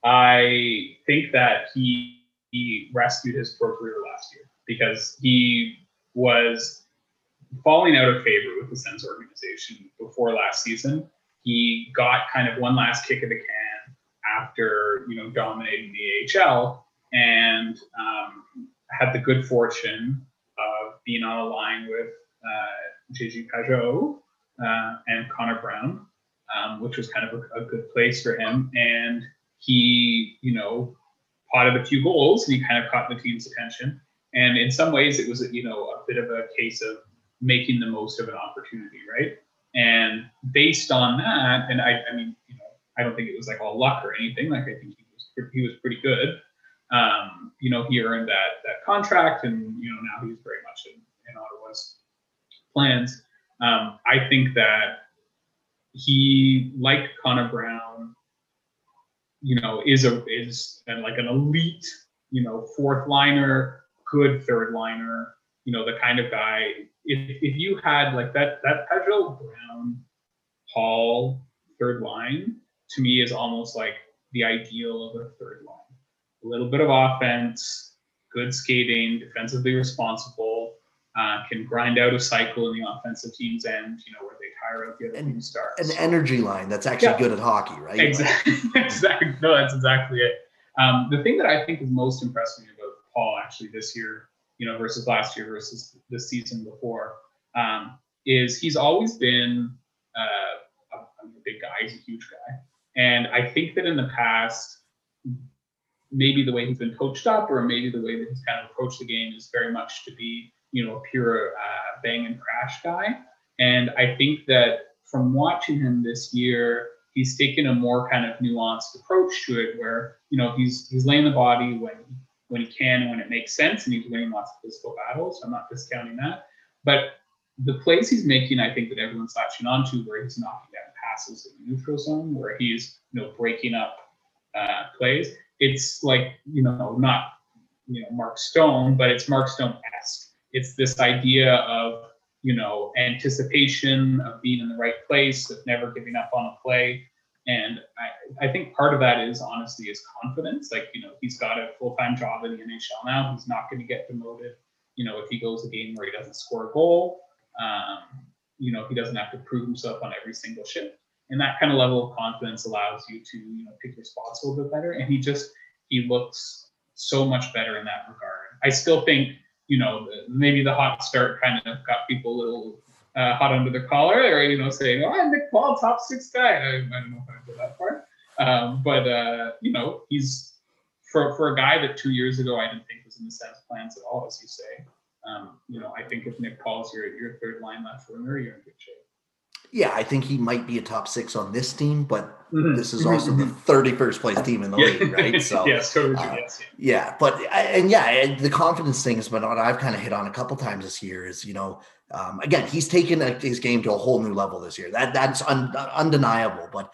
I think that he, he rescued his pro career last year because he was falling out of favor with the Sens organization before last season. He got kind of one last kick of the can after you know dominating the AHL and um, had the good fortune of being on a line with uh, JG Pageau, uh, and Connor Brown, um, which was kind of a, a, good place for him. And he, you know, potted a few goals and he kind of caught the team's attention. And in some ways, it was, you know, a bit of a case of making the most of an opportunity, right? And based on that, and I, I mean, you know, I don't think it was like all luck or anything. Like I think he was, he was pretty good. Um, you know, he earned that that contract, and you know, now he's very much in, in Ottawa's plans. Um, I think that he, like Connor Brown, you know, is a is and like an elite, you know, fourth liner, good third liner, you know, the kind of guy. If if you had like that that Pageau Brown, Paul third line to me is almost like the ideal of a third line. A little bit of offense, good skating, defensively responsible, uh, can grind out a cycle in the offensive team's end, you know, where they tire out the other team stars. An energy line that's actually yeah. good at hockey, right? Exactly. exactly. No, that's exactly it. Um, the thing that I think is most impressive about Paul actually this year, you know, versus last year versus the season before, um, is he's always been uh, a, big guy. He's a huge guy, And I think that in the past, maybe the way he's been coached up, or maybe the way that he's kind of approached the game is very much to be, you know, a pure uh, bang and crash guy. And I think that from watching him this year, he's taken a more kind of nuanced approach to it, where you know he's he's laying the body when when he can when it makes sense, and he's winning lots of physical battles. I'm not discounting that, but the plays he's making, I think that everyone's latching onto, where he's knocking down passes in the neutral zone, where he's you know breaking up uh, plays. It's like you know not you know Mark Stone, but it's Mark Stone esque. It's this idea of you know anticipation of being in the right place, of never giving up on a play. And I, I think part of that is honestly his confidence. Like, you know, he's got a full time job in the NHL now. He's not going to get demoted. You know, if he goes a game where he doesn't score a goal, um, you know, he doesn't have to prove himself on every single shift. And that kind of level of confidence allows you to, you know, pick your spots a little bit better. And he just, he looks so much better in that regard. I still think, you know, maybe the hot start kind of got people a little uh, hot under the collar, or you know, saying, "Oh, Nick Paul, top six guy." I, I don't know if I go that far, um, but uh, you know, he's for for a guy that two years ago I didn't think was in the Sens plans at all, as you say. Um, you know, I think if Nick Paul's your your third line left winger, you're in good shape. Yeah, I think he might be a top six on this team, but mm-hmm. this is also the 31st place team in the league, right? So yes, totally uh, yes, yeah. yeah, but and yeah, the confidence thing is, but what I've kind of hit on a couple times this year is, you know, um, again, he's taken a, his game to a whole new level this year. That that's un, undeniable. But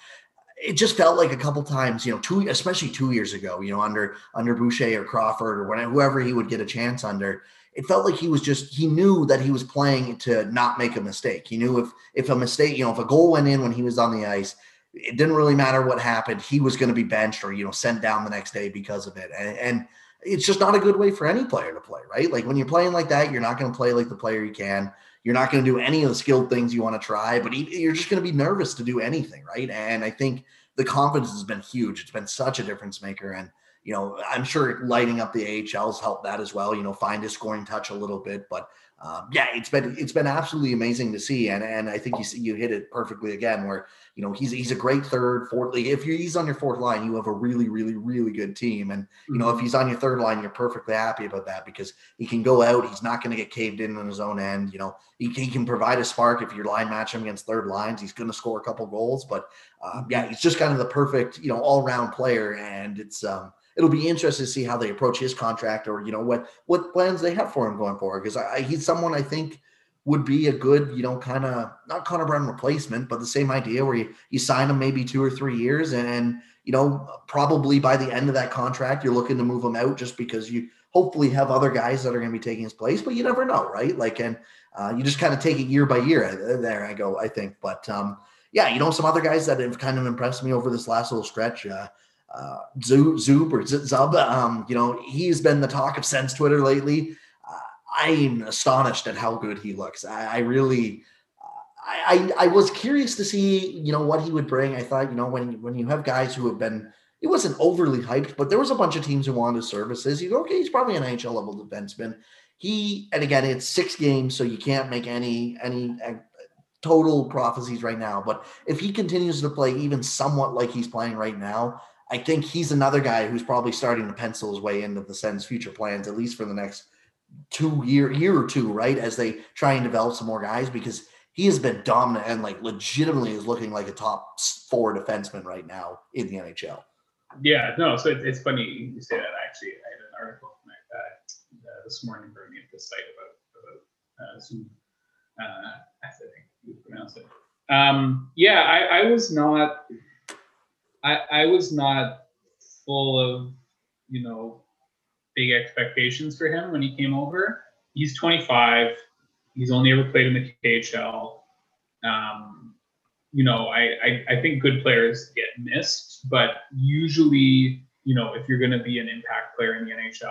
it just felt like a couple times, you know, two especially two years ago, you know, under under Boucher or Crawford or whatever, whoever he would get a chance under. It felt like he was just he knew that he was playing to not make a mistake. He knew if if a mistake, you know, if a goal went in when he was on the ice, it didn't really matter what happened. He was going to be benched or you know sent down the next day because of it. And, and it's just not a good way for any player to play, right? Like when you're playing like that, you're not going to play like the player you can. You're not going to do any of the skilled things you want to try, but you're just going to be nervous to do anything, right? And I think the confidence has been huge. It's been such a difference maker. And, you know, I'm sure lighting up the AHL's helped that as well, you know, find a scoring touch a little bit. But um, yeah, it's been it's been absolutely amazing to see, and and I think you see, you hit it perfectly again. Where you know he's he's a great third, fourth. Like if he's on your fourth line, you have a really really really good team, and you know if mm-hmm. he's on your third line, you're perfectly happy about that because he can go out. He's not going to get caved in on his own end. You know he, he can provide a spark if your line match him against third lines. He's going to score a couple goals, but um, yeah, he's just kind of the perfect you know all round player, and it's um it'll be interesting to see how they approach his contract or you know what what plans they have for him going forward because I he's someone I think would be a good you know kind of not Connor Brown replacement but the same idea where you, you sign him maybe two or three years and, you know probably by the end of that contract you're looking to move him out just because you hopefully have other guys that are going to be taking his place but you never know right? Like and uh, you just kind of take it year by year uh, there I go I think but um yeah you know some other guys that have kind of impressed me over this last little stretch uh, uh, Zub or Zub. Um, you know, he's been the talk of Sens Twitter lately. Uh, I'm astonished at how good he looks. I, I really, I, I, I was curious to see, you know, what he would bring. I thought, you know, when when you have guys who have been, it wasn't overly hyped, but there was a bunch of teams who wanted his services. You go, okay, he's probably an NHL level defenseman. He, and again, it's six games, so you can't make any any uh, total prophecies right now. But if he continues to play even somewhat like he's playing right now, I think he's another guy who's probably starting to pencil his way into the Sens' future plans, at least for the next two year year or two, right? As they try and develop some more guys, because he has been dominant and like legitimately is looking like a top four defenseman right now in the NHL. Yeah, no, so it's, it's funny you say that. Actually, I had an article uh, uh, this morning at the site about about uh, Zub. Uh, I think you pronounce it. Um, yeah, I, I was not I, I was not full of, you know, big expectations for him when he came over. He's 25. He's only ever played in the KHL. Um, you know, I, I, I think good players get missed, but usually, you know, if you're going to be an impact player in the NHL,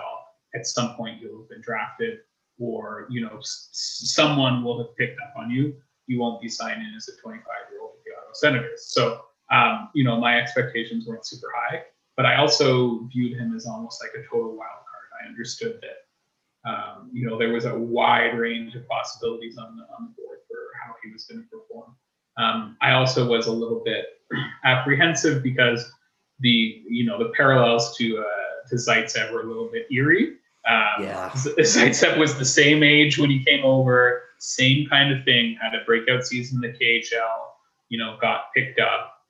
at some point you'll have been drafted, or you know, s- someone will have picked up on you. You won't be signed in as a 25 year old with the Ottawa Senators. So um, you know, my expectations weren't super high, but I also viewed him as almost like a total wild card. I understood that, um, you know, there was a wide range of possibilities on the, on the board for how he was going to perform. Um, I also was a little bit apprehensive because the you know the parallels to uh, to Zaitsev were a little bit eerie. Um, Yeah. Zaitsev was the same age when he came over, same kind of thing. Had a breakout season in the KHL. You know, got picked up.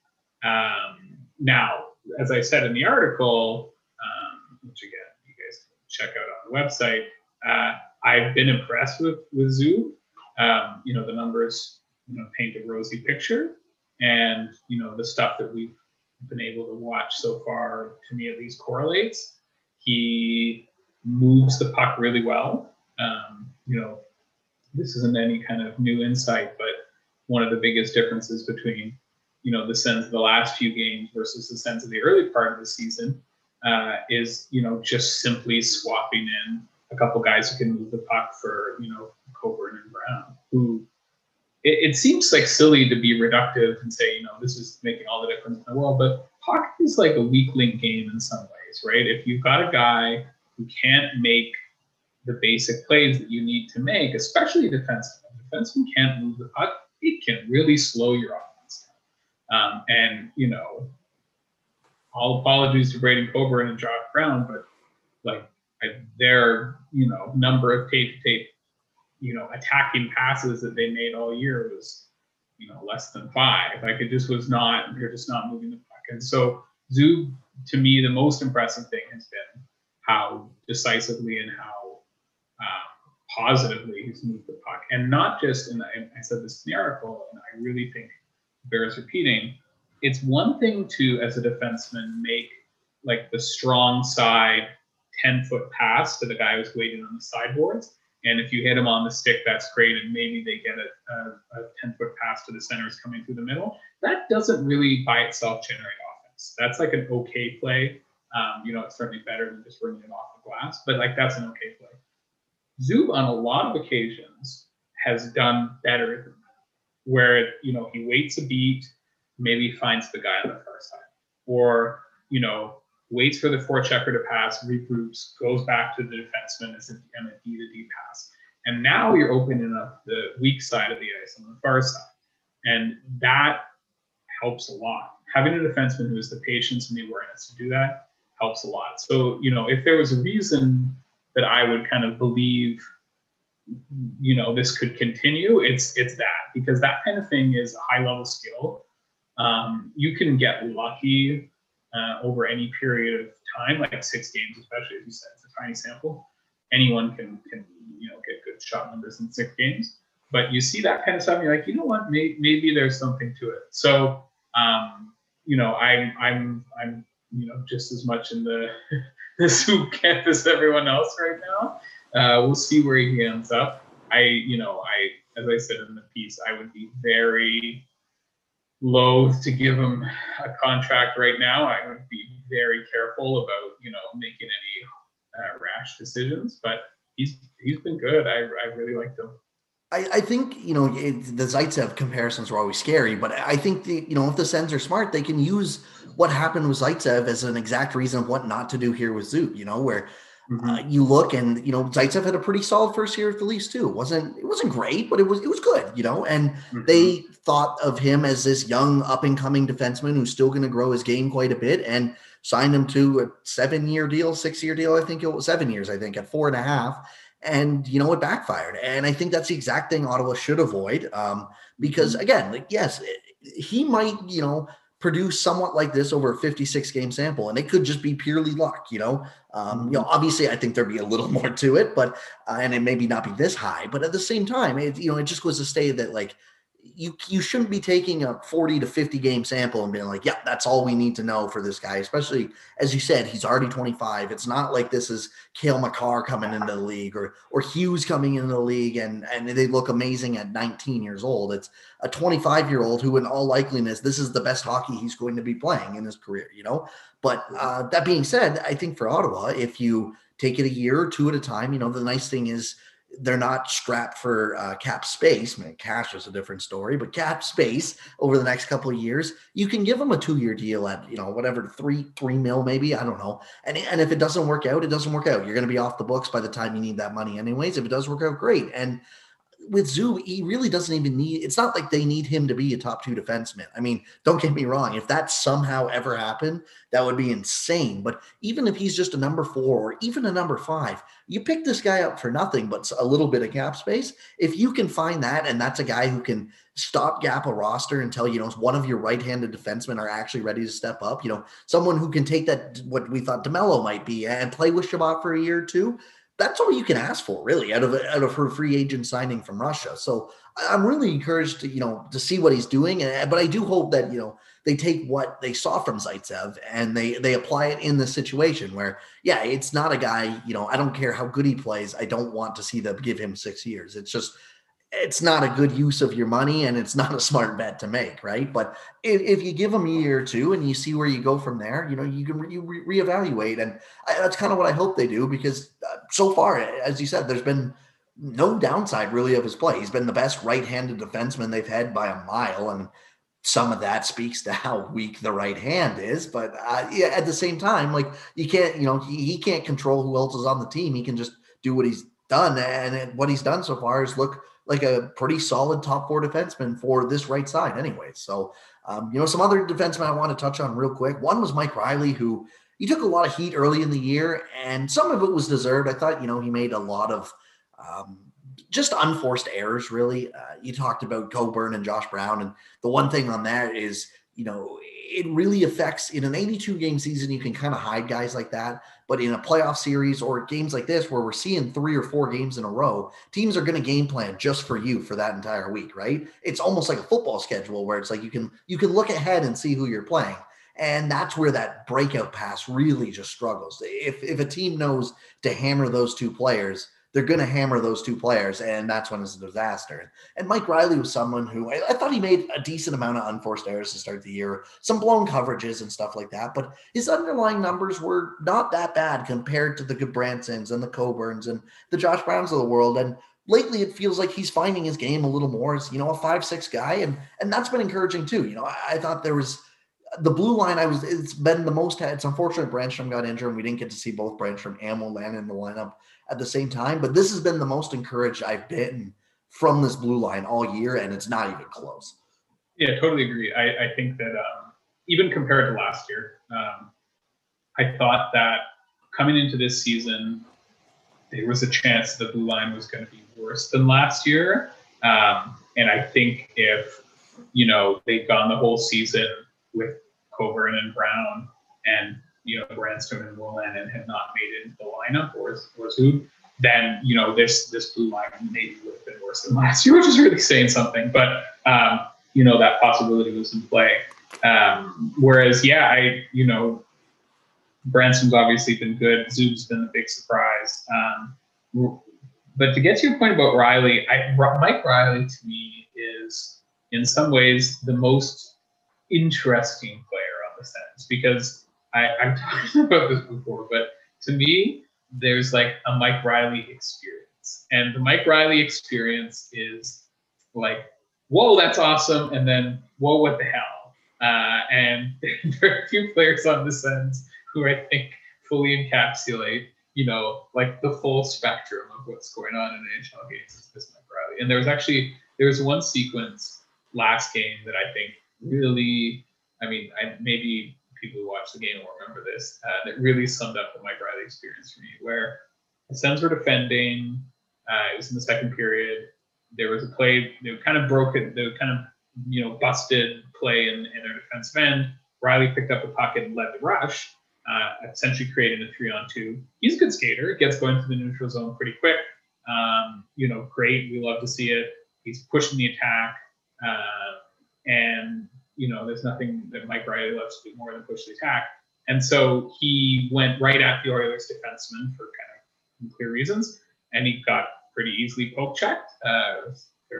Now, as I said in the article, um, which again you guys can check out on the website, uh, I've been impressed with with Zub. Um, you know, the numbers you know paint a rosy picture, and you know the stuff that we've been able to watch so far, to me at least, correlates. He moves the puck really well. Um, you know, this isn't any kind of new insight, but one of the biggest differences between you know the Sens of the last few games versus the Sens of the early part of the season uh, is you know just simply swapping in a couple guys who can move the puck for you know Coburn and Brown, who it, it seems like silly to be reductive and say you know this is making all the difference in the world, but puck is like a weak link game in some ways, right? If you've got a guy who can't make the basic plays that you need to make, especially defensemen. Defensemen can't move the puck. It can really slow your offense. Um, and, you know, all apologies to Braydon Coburn and Josh Brown, but like I, their, you know, number of tape tape, you know, attacking passes that they made all year was, you know, less than five. Like it just was not, they're just not moving the puck. And so Zub, to me, the most impressive thing has been how decisively and how um, positively he's moved the puck. And not just, and I, I said this in the article, and I really think bears repeating, it's one thing to, as a defenseman, make like the strong side 10 foot pass to the guy who's waiting on the sideboards. And if you hit him on the stick, that's great. And maybe they get a, a, a 10 foot pass to the centers coming through the middle. That doesn't really by itself generate offense. That's like an okay play. Um, you know, it's certainly better than just running it off the glass, but like that's an okay play. Zub on a lot of occasions has done better where you know he waits a beat, maybe finds the guy on the far side, or you know waits for the forechecker to pass, regroups, goes back to the defenseman as a, and a D to D pass, and now you're opening up the weak side of the ice on the far side, and that helps a lot. Having a defenseman who has the patience and the awareness to do that helps a lot. So you know if there was a reason that I would kind of believe, you know, this could continue, it's it's that because that kind of thing is a high level skill. Um, you can get lucky uh, over any period of time, like six games, especially as you said, it's a tiny sample. Anyone can can you know get good shot numbers in six games, but you see that kind of stuff, and you're like, you know what, maybe, maybe there's something to it. So, um, you know, I'm I'm I'm you know just as much in the the Zub camp as everyone else right now. Uh, we'll see where he ends up. I, you know, I, as I said in the piece, I would be very loath to give him a contract right now. I would be very careful about, you know, making any uh, rash decisions. But he's he's been good. I I really liked him. I, I think you know it, the Zaitsev comparisons are always scary, but I think the you know if the Sens are smart, they can use what happened with Zaitsev as an exact reason of what not to do here with Zub. You know where Mm-hmm. uh, you look and you know Zaitsev had a pretty solid first year at the Leafs too. It wasn't it wasn't great, but it was it was good. You know, and Mhm. they thought of him as this young up and coming defenseman who's still going to grow his game quite a bit and signed him to a seven year deal, six year deal. I think it was seven years. I think at four and a half. And you know it backfired, and I think that's the exact thing Ottawa should avoid. Um, because again, like yes, he might you know produce somewhat like this over a 56 game sample and it could just be purely luck you know? Um, you know obviously i think there'd be a little more to it but uh, and it maybe not be this high but at the same time it you know it just goes to say that like you you shouldn't be taking a 40 to 50 game sample and being like yeah that's all we need to know for this guy especially as you said he's already 25 it's not like this is Cale Makar coming into the league or or Hughes coming into the league and and they look amazing at 19 years old. It's a 25 year old who in all likeliness this is the best hockey he's going to be playing in his career you know? But uh, that being said i think for ottawa if you take it a year or two at a time you know the nice thing is they're not strapped for uh, cap space. I mean, cash is a different story, but cap space over the next couple of years, you can give them a two-year deal at you know whatever three three mil maybe. I don't know. And and if it doesn't work out, it doesn't work out. You're going to be off the books by the time you need that money, anyways. If it does work out, great. And with Zub, he really doesn't even need. It's not like they need him to be a top two defenseman. I mean, don't get me wrong. If that somehow ever happened, that would be insane. But even if he's just a number four or even a number five, you pick this guy up for nothing but a little bit of cap space. If you can find that, and that's a guy who can stop gap a roster until you know one of your right-handed defensemen are actually ready to step up. You know, someone who can take that what we thought DeMelo might be and play with Chabot for a year or two that's all you can ask for, really, out of out of her free agent signing from Russia. So I'm really encouraged to you know to see what he's doing, and but I do hope that you know they take what they saw from Zaitsev and they they apply it in the situation where yeah, it's not a guy you know I don't care how good he plays, I don't want to see them give him six years. It's just it's not a good use of your money and it's not a smart bet to make, right? But if, if you give them a year or two and you see where you go from there, you know, you can re- you re- reevaluate. And I, that's kind of what I hope they do because uh, so far, as you said, there's been no downside really of his play. He's been the best right handed defenseman they've had by a mile. And some of that speaks to how weak the right hand is. But uh, yeah, at the same time, like you can't, you know, he, he can't control who else is on the team. He can just do what he's done. And what he's done so far is look like a pretty solid top four defenseman for this right side, anyway. So, um, you know, some other defensemen I want to touch on real quick. One was Mike Reilly, who he took a lot of heat early in the year, and some of it was deserved. I thought, you know, he made a lot of um, just unforced errors, really. Uh, you talked about Coburn and Josh Brown, and the one thing on that is, you know, it really affects in an 82 game season. You can kind of hide guys like that, but in a playoff series or games like this, where we're seeing three or four games in a row, teams are going to game plan just for you for that entire week, right? It's almost like a football schedule where it's like you can you can look ahead and see who you're playing. And that's where that breakout pass really just struggles. If if a team knows to hammer those two players, they're going to hammer those two players, and that's when it's a disaster. And Mike Reilly was someone who I, I, thought he made a decent amount of unforced errors to start the year, some blown coverages and stuff like that. But his underlying numbers were not that bad compared to the Gudbransons and the Coburns and the Josh Browns of the world. And lately, it feels like he's finding his game a little more as you know a five six guy, and and that's been encouraging too. You know, I, I thought there was the blue line, I was it's been the most. It's unfortunate Brännström got injured, and we didn't get to see both Brännström and Wolanin in the lineup at the same time. But this has been the most encouraged I've been from this blue line all year, and it's not even close. Yeah, totally agree. I, I think that um, even compared to last year, um, I thought that coming into this season, there was a chance the blue line was going to be worse than last year. Um, and I think if you know they'd gone the whole season with Coburn and Brown and you know Brännström and Wolanin had not made it into the lineup or or who, then you know this this blue line maybe would have been worse than last year, which is really saying something. But um, you know that possibility was in play. Um, whereas, yeah, I you know Brannstrom's obviously been good. Zub's been a big surprise. Um, but to get to your point about Reilly, I, Mike Reilly to me is in some ways the most interesting player on the Sens because I, I've talked about this before, but to me, there's like a Mike Reilly experience. And the Mike Reilly experience is like, whoa, that's awesome. And then, whoa, what the hell? Uh, and there are a few players on the Sens who I think fully encapsulate, you know, like the full spectrum of what's going on in NHL games is Mike Reilly. And there was actually, there was one sequence last game that I think really, I mean, I maybe people who watch the game will remember this. Uh, that really summed up the Mike Reilly experience for me, where the Sens were defending. Uh, it was in the second period. There was a play. They kind of broke it. They kind of you know busted play in, in their defensive end. Riley picked up the puck and led the rush, uh, essentially creating a three on two. He's a good skater. Gets going to the neutral zone pretty quick. Um, you know, great. We love to see it. He's pushing the attack. Uh, and you know, there's nothing that Mike Reilly loves to do more than push the attack. And so he went right at the Oilers defenseman for kind of clear reasons, and he got pretty easily poke checked. Uh,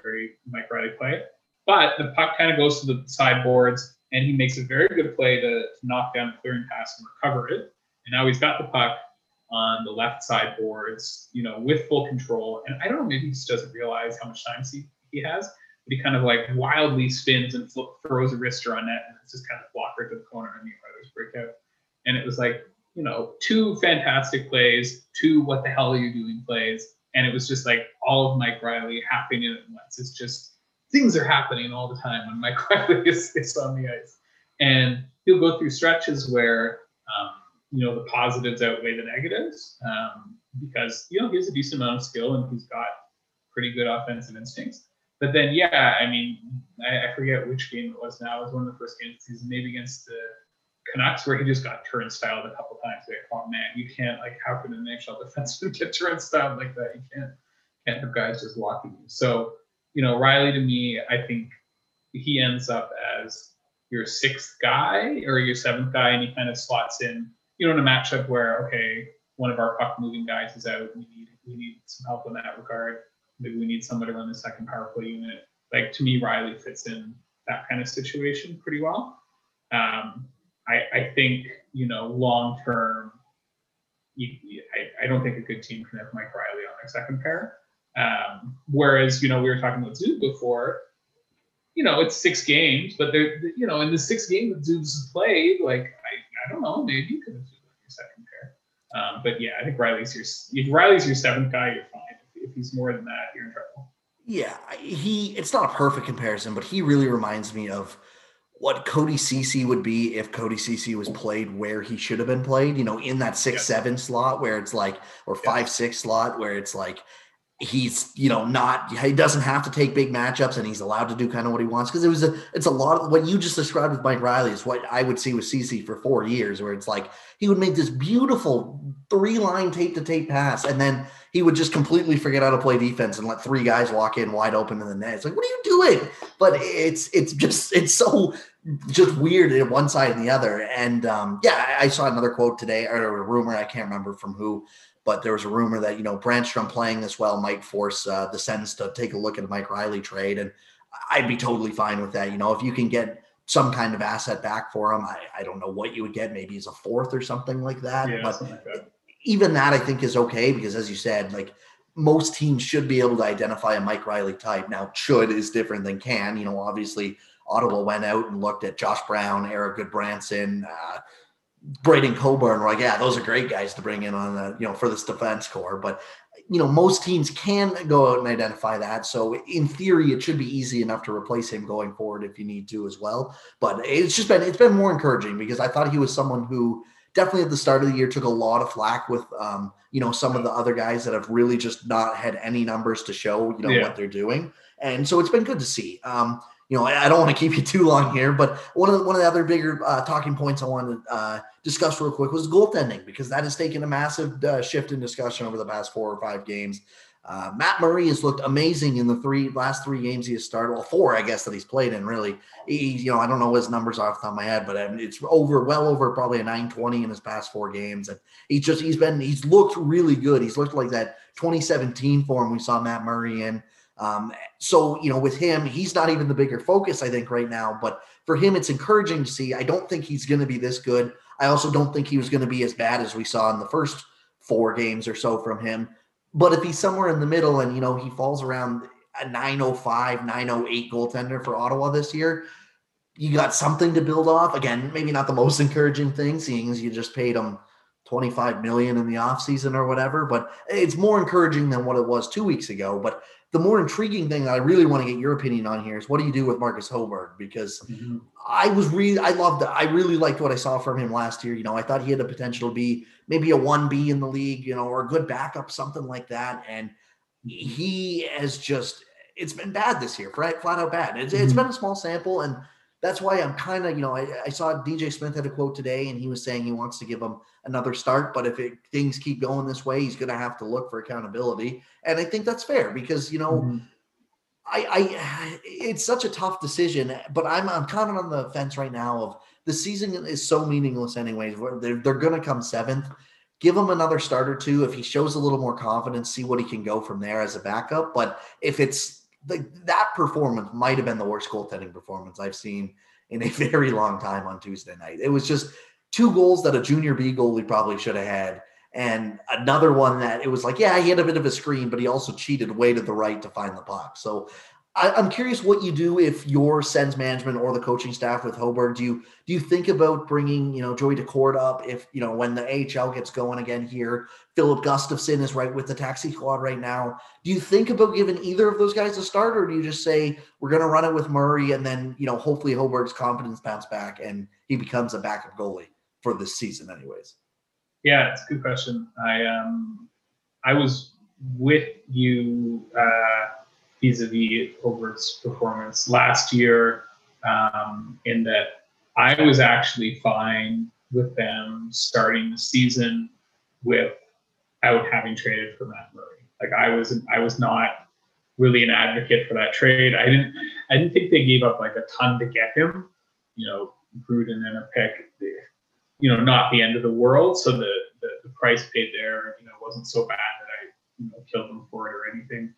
very Mike Reilly play. But the puck kind of goes to the sideboards, and he makes a very good play to, to knock down the clearing pass and recover it. And now he's got the puck on the left sideboards, you know, with full control. And I don't know, maybe he just doesn't realize how much time he, he has but he kind of like wildly spins and flip, throws a wrister on net, and it's just kind of blocked right to the corner, and the Oilers break out. And it was like, you know, two fantastic plays, two what the hell are you doing plays, and it was just like all of Mike Reilly happening at once. It's just things are happening all the time when Mike Reilly is, is on the ice, and he'll go through stretches where um, you know the positives outweigh the negatives um, because you know he has a decent amount of skill and he's got pretty good offensive instincts. But then, yeah, I mean, I, I forget which game it was now. It was one of the first games of the season, maybe against the Canucks, where he just got turnstiled a couple times. Like, oh man, you can't like how can an NHL defenseman get turnstiled like that? You can't can't have guys just walking you. So, you know, Reilly to me, I think he ends up as your sixth guy or your seventh guy, and he kind of slots in, you know, in a matchup where okay, one of our puck moving guys is out, we need we need some help in that regard maybe we need somebody to run the second power play unit. Like to me, Reilly fits in that kind of situation pretty well. Um, I, I think you know long term, I, I don't think a good team can have Mike Reilly on their second pair. Um, whereas you know we were talking about Zub before, you know it's six games, but they're you know in the six games that Zub's played, like I, I don't know, maybe you could have your second pair. Um, but yeah, I think Reilly's your if Reilly's your seventh guy, you're fine if he's more than that, you're in trouble. Yeah, he. It's not a perfect comparison, but he really reminds me of what Cody Ceci would be if Cody Ceci was played where he should have been played. You know, in that six yeah. seven slot where it's like, or five yeah. six slot where it's like he's you know not he doesn't have to take big matchups and he's allowed to do kind of what he wants because it was a it's a lot of what you just described with Mike Reilly is what I would see with Ceci for four years where it's like he would make this beautiful three line tape to tape pass and then he would just completely forget how to play defense and let three guys walk in wide open in the net. It's like, what are you doing? But it's it's just it's so just weird in one side and the other. And um, yeah, I, saw another quote today or a rumor I can't remember from who, but there was a rumor that you know Brannstrom playing this well might force uh, the Sens to take a look at a Mike Reilly trade, and I'd be totally fine with that. You know, if you can get some kind of asset back for him, I, I don't know what you would get, maybe as a fourth or something like that. Yeah, but like that even that I think is okay because as you said, like most teams should be able to identify a Mike Reilly type. Now, should is different than can. You know, obviously Ottawa went out and looked at Josh Brown, Erik Gudbranson, uh, Braydon Coburn. We're like, yeah, those are great guys to bring in on the, you know, for this defense core. But you know, most teams can go out and identify that. So in theory, it should be easy enough to replace him going forward if you need to as well. But it's just been it's been more encouraging because I thought he was someone who definitely at the start of the year took a lot of flack with um, you know some of the other guys that have really just not had any numbers to show you know yeah. what they're doing. And so it's been good to see. Um, you know I, I, don't want to keep you too long here but one of the, one of the other bigger uh, talking points i wanted to uh, discuss real quick was goaltending because that has taken a massive uh, shift in discussion over the past four or five games uh, Matt Murray has looked amazing in the three last three games he has started. Well, four, I guess, that he's played in. Really, he, you know, I don't know his numbers off the top of my head, but I um, mean, it's over, well over probably a 920 in his past four games, and he's just he's been he's looked really good. He's looked like that 2017 form we saw Matt Murray in. Um, so you know, with him, he's not even the bigger focus, I think, right now. But for him, it's encouraging to see. I don't think he's going to be this good. I also don't think he was going to be as bad as we saw in the first four games or so from him. But if he's somewhere in the middle and, you know, he falls around a 905, 908 goaltender for Ottawa this year, you got something to build off. Again, maybe not the most encouraging thing, seeing as you just paid him 25 million in the offseason or whatever, but it's more encouraging than what it was two weeks ago. But the more intriguing thing that I really want to get your opinion on here is what do you do with Marcus Hogberg? Because mm-hmm. I was really, I loved it. I really liked what I saw from him last year. You know, I thought he had the potential to be maybe a 1B in the league, you know, or a good backup, something like that. And he has just, it's been bad this year, flat, flat out bad. It's, mm-hmm. it's been a small sample. And that's why I'm kind of, you know, I, I, saw DJ Smith had a quote today and he was saying he wants to give him another start, but if it, things keep going this way, he's going to have to look for accountability. And I think that's fair because, you know, mm-hmm. I, I, it's such a tough decision, but I'm, I'm kind of on the fence right now of the season is so meaningless anyways. They're, they're going to come seventh. Give him another start or two. If he shows a little more confidence, see what he can go from there as a backup. But if it's the, that performance might have been the worst goaltending performance I've seen in a very long time on Tuesday night. It was just two goals that a junior B goalie probably should have had. And another one that it was like, yeah, he had a bit of a screen, but he also cheated way to the right to find the puck. So I, am curious what you do if your Sens management or the coaching staff with Hogberg. Do you do you think about bringing you know Joey Daccord up if you know when the AHL gets going again here? Filip Gustavsson is right with the taxi squad right now. Do you think about giving either of those guys a start, or do you just say we're going to run it with Murray and then you know hopefully Hogberg's confidence bounce back and he becomes a backup goalie for this season, anyways? Yeah, it's a good question. I um I was with you. Uh, vis-a-vis Hogberg's performance last year um, in that I was actually fine with them starting the season without having traded for Matt Murray. Like I was, I was not really an advocate for that trade. I didn't, I didn't think they gave up like a ton to get him. You know, Gruden and a pick, you know, not the end of the world. So the, the, the price paid there, you know, wasn't so bad that I, you know, killed them for it or anything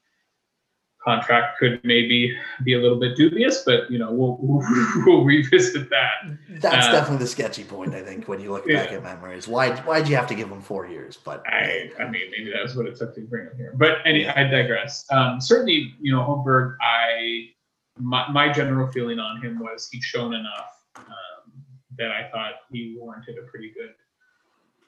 contract could maybe be a little bit dubious, but you know we'll we'll, revisit that. That's uh, definitely the sketchy point, I think, when you look back at memories. Why why'd you have to give him four years? But I I mean maybe that was what it took to bring him here. But any yeah. I digress. Um, certainly, you know Hogberg, I my, my general feeling on him was he'd shown enough um, that I thought he warranted a pretty good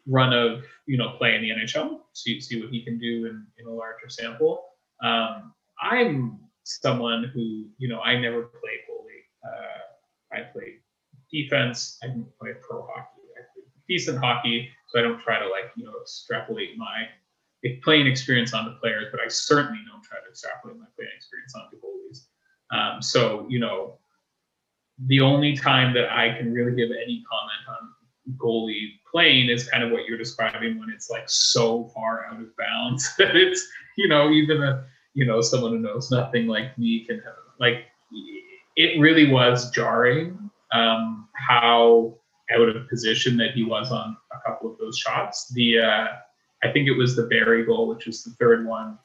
run of you know play in the NHL. See see what he can do in, in a larger sample. Um, I'm someone who, you know, I never played goalie. Uh, I played defense. I didn't play pro hockey. I played decent hockey, so I don't try to like, you know, extrapolate my playing experience onto players, but I certainly don't try to extrapolate my playing experience onto goalies. Um, so, you know, the only time that I can really give any comment on goalie playing is kind of what you're describing when it's like so far out of bounds that it's, you know, even a you know someone who knows nothing like me can have like it really was jarring um, how out of position that he was on a couple of those shots. The uh, I think it was the Barrie goal, which was the third one.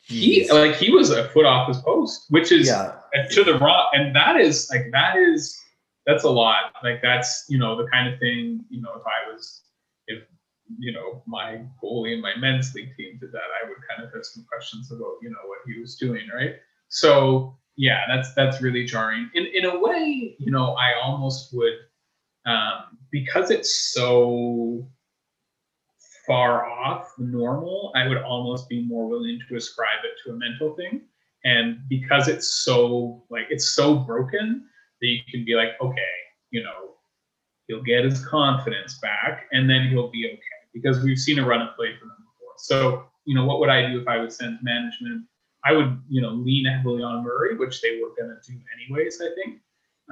he like he was a foot off his post, which is yeah. to the raw, and that is like that is that's a lot. Like that's you know the kind of thing you know if I was you know, my goalie in my men's league team did that, I would kind of have some questions about, you know, what he was doing, right? So yeah, that's that's really jarring. In in a way, you know, I almost would um, because it's so far off normal, I would almost be more willing to ascribe it to a mental thing. And because it's so like it's so broken that you can be like, okay, you know, he'll get his confidence back and then he'll be okay because we've seen a run of play from them before. So, you know, what would I do if I was Sens management? I would, you know, lean heavily on Murray, which they were going to do anyways. I think.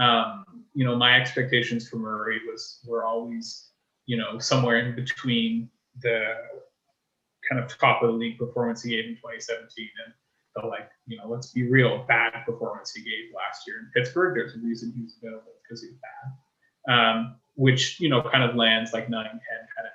Um, you know, my expectations for Murray was were always, you know, somewhere in between the kind of top of the league performance he gave in 2017 and the like, you know, let's be real, bad performance he gave last year in Pittsburgh. There's a reason he was available because he's bad. Um, which, you know, kind of lands like 9 10, kind of 9 15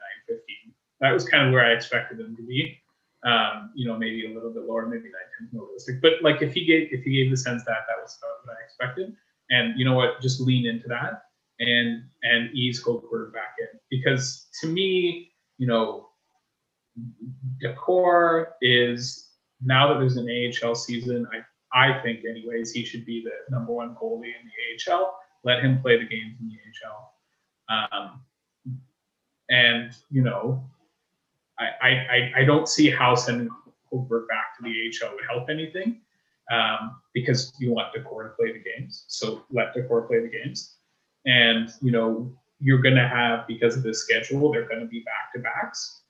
that was kind of where I expected him to be. Um, you know, maybe a little bit lower, maybe nine more realistic. But like if he gave if he gave the sense that that was what I expected, and you know what, just lean into that and and ease Hogberg back in because to me, you know, Daccord is now that there's an AHL season, I I think anyways he should be the number one goalie in the AHL. Let him play the games in the AHL. Um, and you know I, I, I don't see how sending Hogberg back to the AHL would help anything um, because you want Daccord to play the games. So let Daccord play the games. And, you know, you're going to have, because of the schedule, they're going to be back to backs.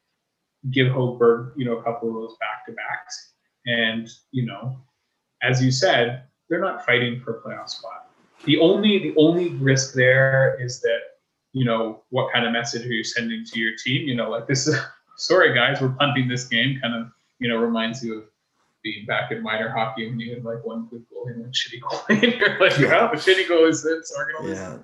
Give Hogberg, you know, a couple of those back to backs. And, you know, as you said, they're not fighting for a playoff spot. The only the only risk there is that, you know, what kind of message are you sending to your team? You know, like this is sorry guys, we're punting this game. Kind of, you know, reminds you of being back in minor hockey when you had like one good goal and one shitty goal, and you're like, yeah, the shitty goal is this, so we're gonna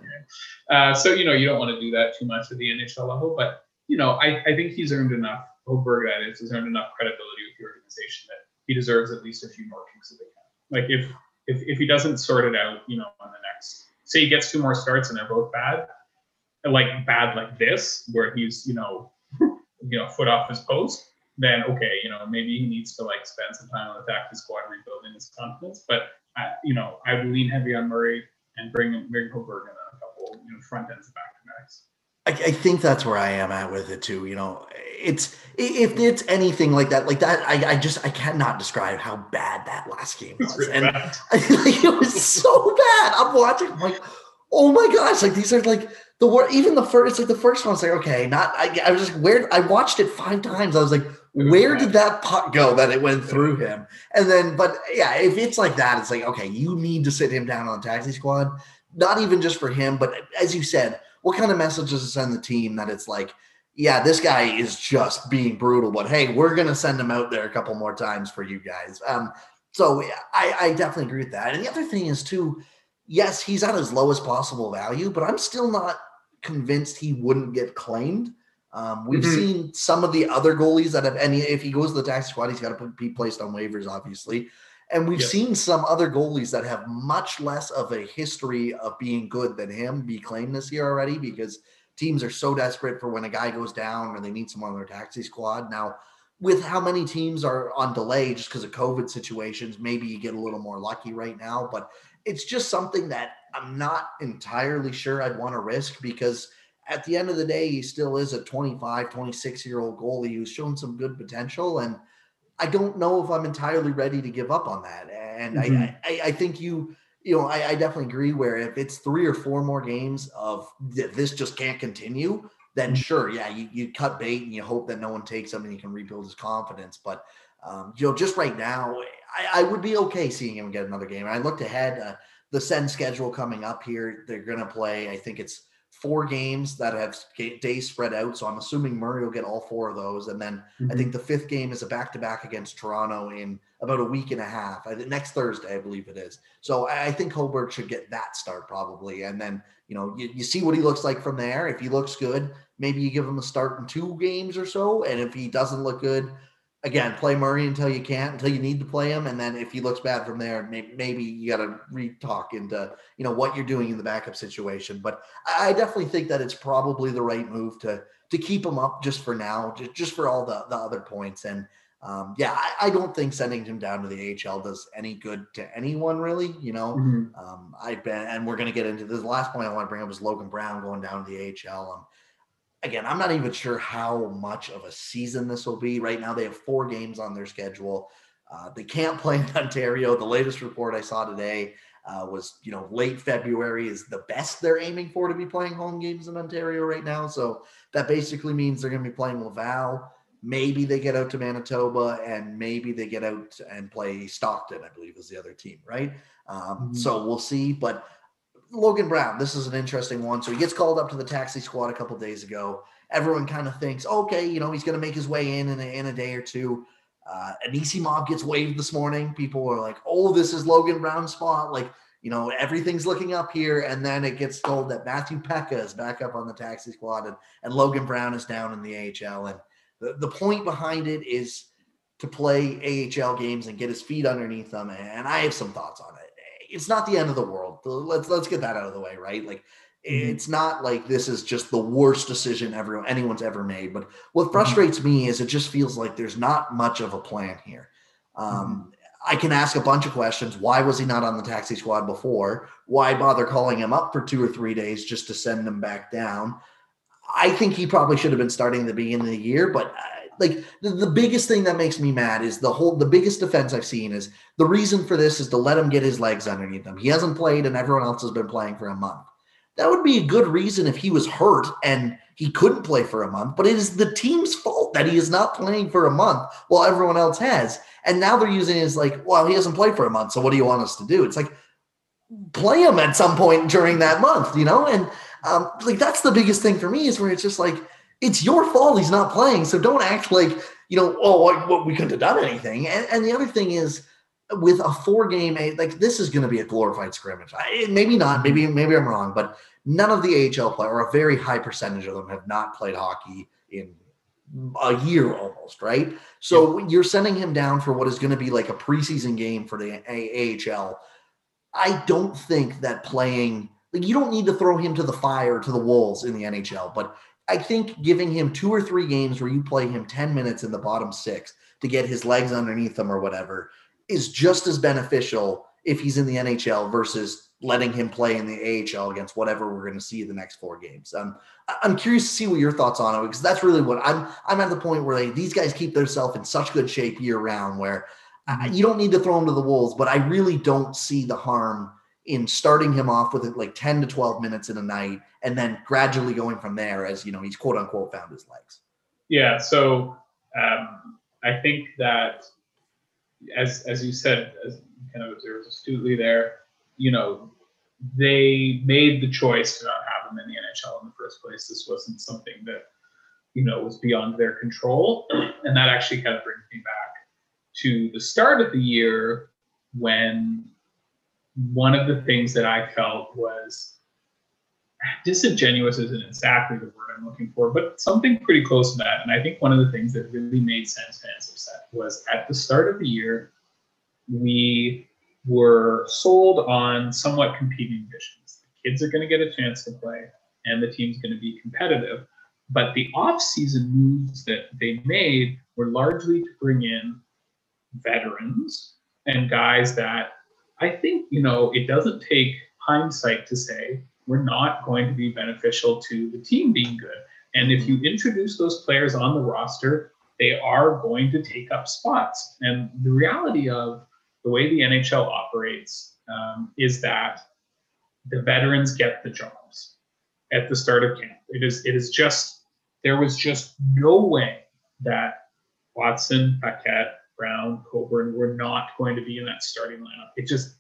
yeah. Uh, so you know, you don't want to do that too much at the NHL level, but you know, I, I think he's earned enough. Hogberg, that is, has earned enough credibility with the organization that he deserves at least a few more kicks of the can. Like if if if he doesn't sort it out, you know, on the next, say he gets two more starts and they're both bad, like bad like this, where he's you know you know foot off his post, then okay, you know, maybe he needs to like spend some time on the taxi squad rebuilding his confidence. But I, you know, I would lean heavy on Murray and bring bring Hogberg in a couple, you know, front ends back to backs. I, I, think that's where I am at with it too. You know, it's if it's anything like that, like that, I, I just I cannot describe how bad that last game was, really and I, like, it was so bad. I'm watching, I'm like, oh my gosh, like these are like the word. Even the first, it's like the first one one's like okay, not. I, I was just where I watched it five times. I was like, where did that puck go that it went through him? And then, but yeah, if it's like that, it's like okay, you need to sit him down on the taxi squad. Not even just for him, but as you said what kind of message does it send the team that it's like, yeah, this guy is just being brutal, but hey, we're gonna send him out there a couple more times for you guys. Um, so I, I definitely agree with that. And the other thing is too, yes, he's at his lowest possible value, but I'm still not convinced he wouldn't get claimed. Um, we've mm-hmm. seen some of the other goalies that have any. If he goes to the taxi squad, he's got to be placed on waivers, obviously. And we've seen some other goalies that have much less of a history of being good than him be claimed this year already because teams are so desperate for when a guy goes down or they need someone on their taxi squad. Now, with how many teams are on delay just because of COVID situations, maybe you get a little more lucky right now. But it's just something that I'm not entirely sure I'd want to risk because at the end of the day, he still is a 25, 26 year old goalie who's shown some good potential. And I don't know if I'm entirely ready to give up on that. And mm-hmm. I, I, I think you, you know, I, I, definitely agree. Where if it's three or four more games of this just can't continue, then mm-hmm. sure, yeah, you, you cut bait and you hope that no one takes him and you can rebuild his confidence. But um, you know, just right now, I, I, would be okay seeing him get another game. I looked ahead, uh, the Sens schedule coming up here. They're going to play. I think it's four games that have days spread out. So I'm assuming Murray will get all four of those. And then mm-hmm. I think the fifth game is a back to back against Toronto in about a week and a half. I, next Thursday, I believe it is. So I, think Hogberg should get that start probably. And then, you know, you, you see what he looks like from there. If he looks good, maybe you give him a start in two games or so. And if he doesn't look good, again, play Murray until you can't, until you need to play him, and then if he looks bad from there, maybe, maybe you got to re-talk into you know what you're doing in the backup situation. But I definitely think that it's probably the right move to to keep him up just for now, just, just for all the the other points. And um, yeah, I, I, don't think sending him down to the AHL does any good to anyone really. You know, mm-hmm. um, I've been, and we're going to get into this. The last point I want to bring up is Logan Brown going down to the AHL. Um, again, I'm not even sure how much of a season this will be. Right now, they have four games on their schedule. Uh, they can't play in Ontario. The latest report I saw today uh, was, you know, late February is the best they're aiming for to be playing home games in Ontario right now. So that basically means they're going to be playing Laval. Maybe they get out to Manitoba and maybe they get out and play Stockton, I believe is the other team, right? Um, mm-hmm. So we'll see. But Logan Brown, this is an interesting one. So he gets called up to the taxi squad a couple days ago. Everyone kind of thinks, okay, you know, he's going to make his way in in a, in a day or two. Uh, Anisimov gets waived this morning. People are like, oh, this is Logan Brown's spot. Like, you know, everything's looking up here. And then it gets told that Matthew Peca is back up on the taxi squad and, and Logan Brown is down in the AHL. And the, the point behind it is to play AHL games and get his feet underneath them. And I have some thoughts on it it's not the end of the world. Let's let's get that out of the way, right? Like mm-hmm. it's not like this is just the worst decision ever anyone's ever made. But what mm-hmm. frustrates mm-hmm. me is it just feels like there's not much of a plan here. Um, mm-hmm. I can ask a bunch of questions. Why was he not on the taxi squad before? Why bother calling him up for two or three days just to send him back down? I think he probably should have been starting at the beginning of the year, but uh, like the, the biggest thing that makes me mad is the whole the biggest defense I've seen is the reason for this is to let him get his legs underneath him. He hasn't played and everyone else has been playing for a month. That would be a good reason if he was hurt and he couldn't play for a month, but it is the team's fault that he is not playing for a month while everyone else has. And now they're using it as like, well, he hasn't played for a month, so what do you want us to do? It's like play him at some point during that month, you know? And um, like that's the biggest thing for me is where it's just like it's your fault he's not playing. So don't act like, you know, oh, well, we couldn't have done anything. And, and the other thing is, with a four game, eh, like this is going to be a glorified scrimmage. I, eh, maybe not. Maybe maybe I'm wrong, but none of the AHL play or a very high percentage of them have not played hockey in a year almost, right? So yeah. you're sending him down for what is going to be like a preseason game for the AHL. I don't think that playing like you don't need to throw him to the fire to the wolves in the NHL, but I think giving him two or three games where you play him 10 minutes in the bottom six to get his legs underneath him or whatever is just as beneficial if he's in the NHL versus letting him play in the AHL against whatever we're going to see the next four games. Um, I'm curious to see what your thoughts on it because that's really what I'm. I'm at the point where they, these guys keep themselves in such good shape year round where uh, you don't need to throw them to the wolves, but I really don't see the harm in starting him off with like 10 to 12 minutes in a night and then gradually going from there as you know he's quote unquote found his legs. Yeah, so um, I think that as as you said, as kind of observed astutely there, you know, they made the choice to not have him in the NHL in the first place. This wasn't something that you know was beyond their control, and that actually kind of brings me back to the start of the year when one of the things that I felt was disingenuous isn't exactly the word I'm looking for, but something pretty close to that. And I think one of the things that really made Sens fans upset was at the start of the year, we were sold on somewhat competing visions. The kids are going to get a chance to play, and the team's going to be competitive. But the off-season moves that they made were largely to bring in veterans and guys that I think, you know, it doesn't take hindsight to say we're not going to be beneficial to the team being good. And if you introduce those players on the roster, they are going to take up spots. And the reality of the way the NHL operates um, is that the veterans get the jobs at the start of camp. It is it is just there was just no way that Watson, Paquette, Brown, Coburn were not going to be in that starting lineup. It just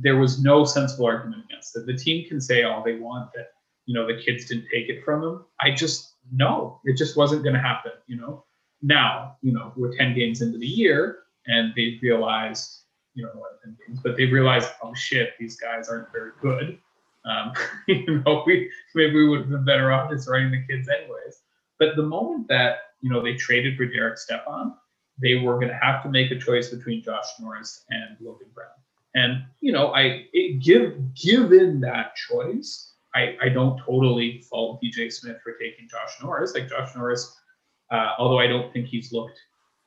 there was no sensible argument against it. The team can say all they want that you know the kids didn't take it from them. I just no, it just wasn't going to happen. You know, now you know we're ten games into the year and they've realized you know what ten games, but they've realized oh shit these guys aren't very good. Um, you know, we maybe we would have been better off just writing the kids anyways. But the moment that you know they traded for Derek Stepan they were going to have to make a choice between Josh Norris and Logan Brown. And you know, I it, give given that choice, I, I don't totally fault DJ Smith for taking Josh Norris. Like Josh Norris, uh, although I don't think he's looked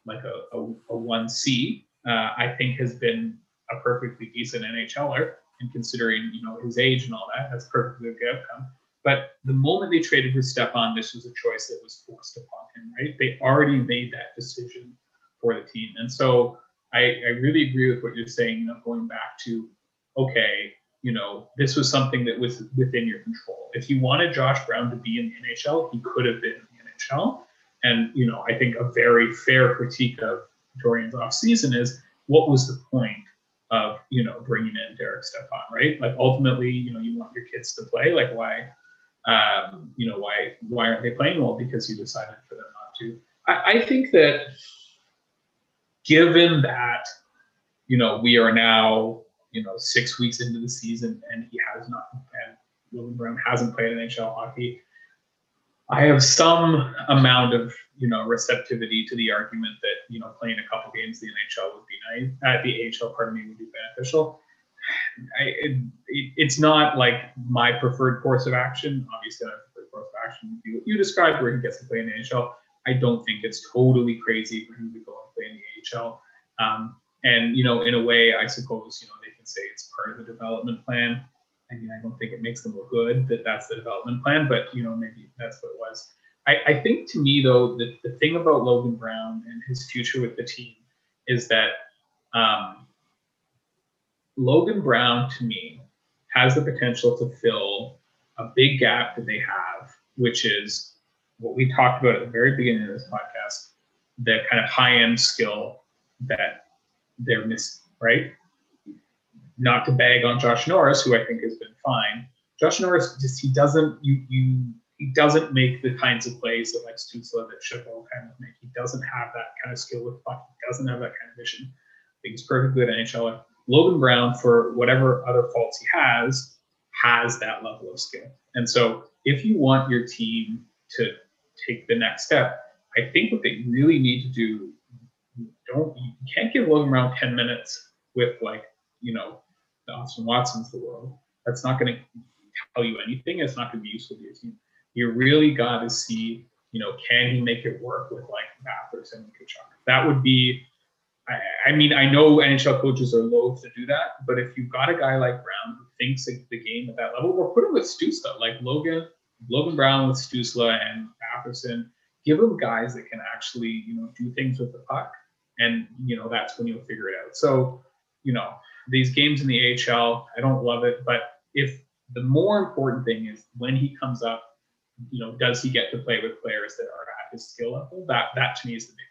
like a, a, a 1C, uh, I think has been a perfectly decent NHLer. And considering you know his age and all that, that's perfectly a good outcome. But the moment they traded for Stepan, this was a choice that was forced upon him, right? They already made that decision for the team. And so I, I really agree with what you're saying, you know, going back to, okay, you know, this was something that was within your control. If you wanted Josh Brown to be in the NHL, he could have been in the NHL. And, you know, I think a very fair critique of Dorion's offseason is what was the point of, you know, bringing in Derek Stepan, right? Like ultimately, you know, you want your kids to play. Like why, um, you know, why, why aren't they playing? Well, because you decided for them not to. I, I think that given that, you know, we are now, you know, six weeks into the season and he has not, and Logan Brown hasn't played NHL hockey, I have some amount of, you know, receptivity to the argument that, you know, playing a couple games in the NHL would be nice, at the AHL, pardon me, would be beneficial. I, it, it, it's not like my preferred course of action. Obviously, my preferred course of action you, you described where he gets to play in the NHL. I don't think it's totally crazy for him to go and play in the Um, and you know, in a way, I suppose you know they can say it's part of the development plan. I mean, I don't think it makes them look good that that's the development plan, but you know, maybe that's what it was. I, I think to me though, the, the thing about Logan Brown and his future with the team is that um, Logan Brown to me has the potential to fill a big gap that they have, which is what we talked about at the very beginning of this podcast, the kind of high end skill that they're missing, right? Not to bag on Josh Norris, who I think has been fine. Josh Norris just he doesn't you you he doesn't make the kinds of plays that like Stützle that Chabot kind of make. He doesn't have that kind of skill with puck. He doesn't have that kind of vision. I think he's perfectly good NHL. Logan Brown, for whatever other faults he has, has that level of skill. And so if you want your team to take the next step. I think what they really need to do, don't you can't give Logan Brown 10 minutes with like, you know, the Austin Watsons of the world. That's not going to tell you anything. It's not going to be useful to your team. you really got to see, you know, can he make it work with like Batherson and Tkachuk? That would be, I, mean, I know NHL coaches are loath to do that, but if you've got a guy like Brown who thinks of the game at that level, or put him with Stützle, like Logan, Logan Brown with Stützle and Batherson, give them guys that can actually, you know, do things with the puck. And, you know, that's when you'll figure it out. So, you know, these games in the AHL, I don't love it, but if the more important thing is when he comes up, you know, does he get to play with players that are at his skill level? That that to me is the big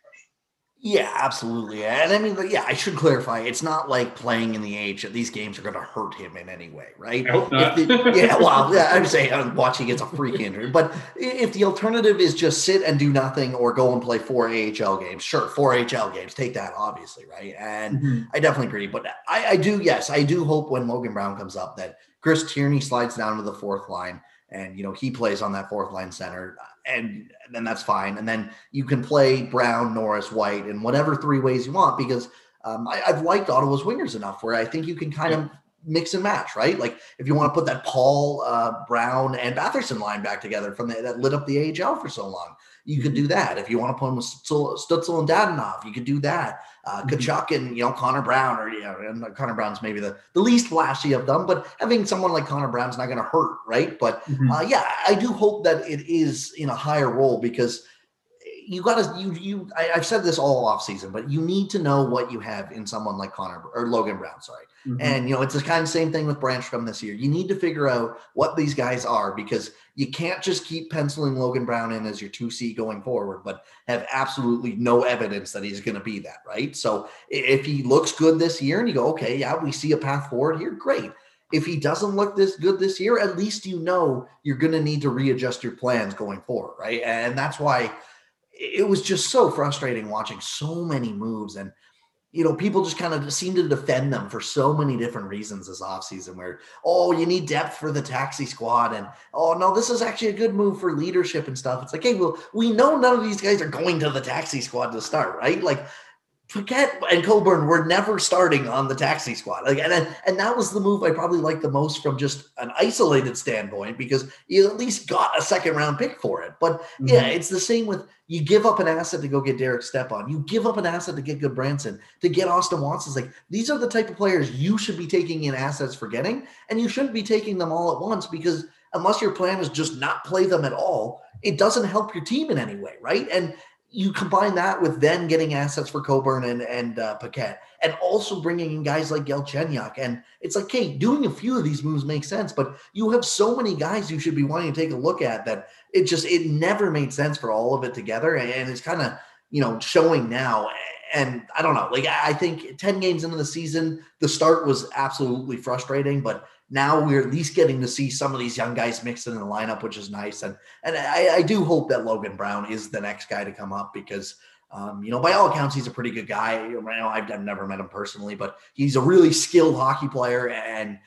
yeah, absolutely. And I mean, yeah, I should clarify. It's not like playing in the age that these games are going to hurt him in any way, right? I hope not. The, yeah, well, yeah, I'm saying I'm watching gets a freak injury. But if the alternative is just sit and do nothing or go and play four AHL games, sure, four AHL games, take that, obviously, right? And mm-hmm. I definitely agree. But I, I do, yes, I do hope when Logan Brown comes up that Chris Tierney slides down to the fourth line and, you know, he plays on that fourth line center and then that's fine. And then you can play Brown, Norris, White, and whatever three ways you want because um, I, have liked Ottawa's wingers enough where I think you can kind of mix and match, right? Like if you want to put that Paul uh, Brown and Batherson line back together from the, that lit up the AHL for so long, you could do that. If you want to put them with Stützle and Dadonov, you could do that. Uh, mm-hmm. Tkachuk and you know Connor Brown, or you know, and Connor Brown's maybe the, the least flashy of them, but having someone like Connor Brown's not going to hurt, right? But mm-hmm. uh, yeah, I do hope that it is in a higher role because you got to you you I, have said this all off season, but you need to know what you have in someone like Connor or Logan Brown, sorry. Mm-hmm. And you know, it's the kind of same thing with Brannstrom this year. You need to figure out what these guys are because you can't just keep penciling Logan Brown in as your 2C going forward, but have absolutely no evidence that he's going to be that, right? So if he looks good this year and you go, okay, yeah, we see a path forward here, great. If he doesn't look this good this year, at least you know you're going to need to readjust your plans going forward, right? And that's why it was just so frustrating watching so many moves and you know people just kind of seem to defend them for so many different reasons this offseason where oh you need depth for the taxi squad and oh no this is actually a good move for leadership and stuff. It's like hey well we know none of these guys are going to the taxi squad to start right? Like Paquette and Coburn were never starting on the taxi squad. Like, and and that was the move I probably liked the most from just an isolated standpoint because you at least got a second round pick for it. But mm-hmm. yeah, it's the same with you give up an asset to go get Derek Stepan. You give up an asset to get Gudbranson, to get Austin Watson. Like these are the type of players you should be taking in assets for getting, and you shouldn't be taking them all at once because unless your plan is just not play them at all, it doesn't help your team in any way, right? And you combine that with then getting assets for Coburn and and uh, Paquette, and also bringing in guys like Galchenyuk, and it's like, hey, doing a few of these moves makes sense, but you have so many guys you should be wanting to take a look at that it just it never made sense for all of it together, and it's kind of you know showing now. And I don't know, like I think ten games into the season, the start was absolutely frustrating, but now we're at least getting to see some of these young guys mixed in the lineup, which is nice. And and I, I do hope that Logan Brown is the next guy to come up because um, you know, by all accounts, he's a pretty good guy. I've, I've never met him personally, but he's a really skilled hockey player, and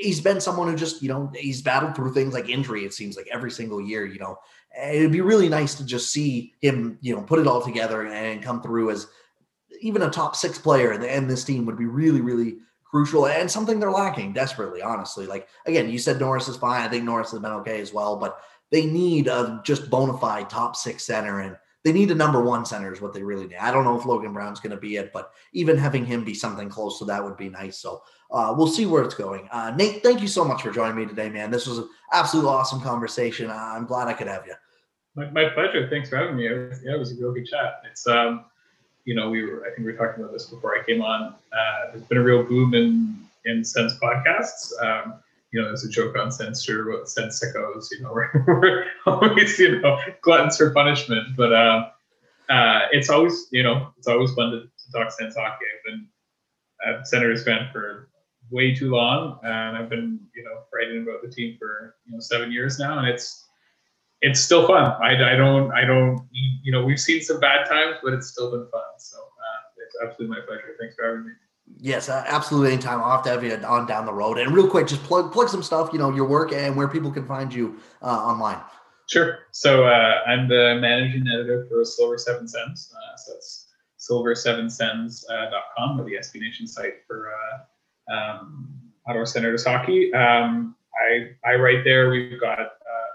he's been someone who just, you know, he's battled through things like injury. It seems like every single year, you know, it'd be really nice to just see him, you know, put it all together and come through as even a top six player. And this team would be really, really crucial and something they're lacking desperately, honestly. Like again, you said Norris is fine. I think Norris has been okay as well, but they need a just bona fide top six center and they need a number one center is what they really need. I don't know if Logan Brown's going to be it, but even having him be something close to that would be nice. So uh, we'll see where it's going. Uh, Nate, thank you so much for joining me today, man. This was an absolute awesome conversation. I'm glad I could have you. My, my pleasure. Thanks for having me. It was, yeah, it was a real good chat. It's um, you know, we were, I think we were talking about this before I came on. Uh, there's been a real boom in, in Sens podcasts. Um, you know, there's a joke on Censor about Sens sickos, you know, we're, we're always, you know, gluttons for punishment. But uh, uh, it's always, you know, it's always fun to, to talk Sens hockey. I've been a Senators fan for way too long, and I've been, you know, writing about the team for, you know, seven years now, and it's, it's still fun. I, I don't, I don't, you know, we've seen some bad times, but it's still been fun. So uh, it's absolutely my pleasure. Thanks for having me. Yes, uh, absolutely. Anytime. I'll have to have you on down the road. And real quick, just plug plug some stuff. You know, your work and where people can find you uh, online. Sure. So uh, I'm the managing editor for Silver Seven Sens. Uh, so that's silver7sens.com or the SB Nation site for uh, um, Ottawa Senators hockey. Um, I I write there. We've got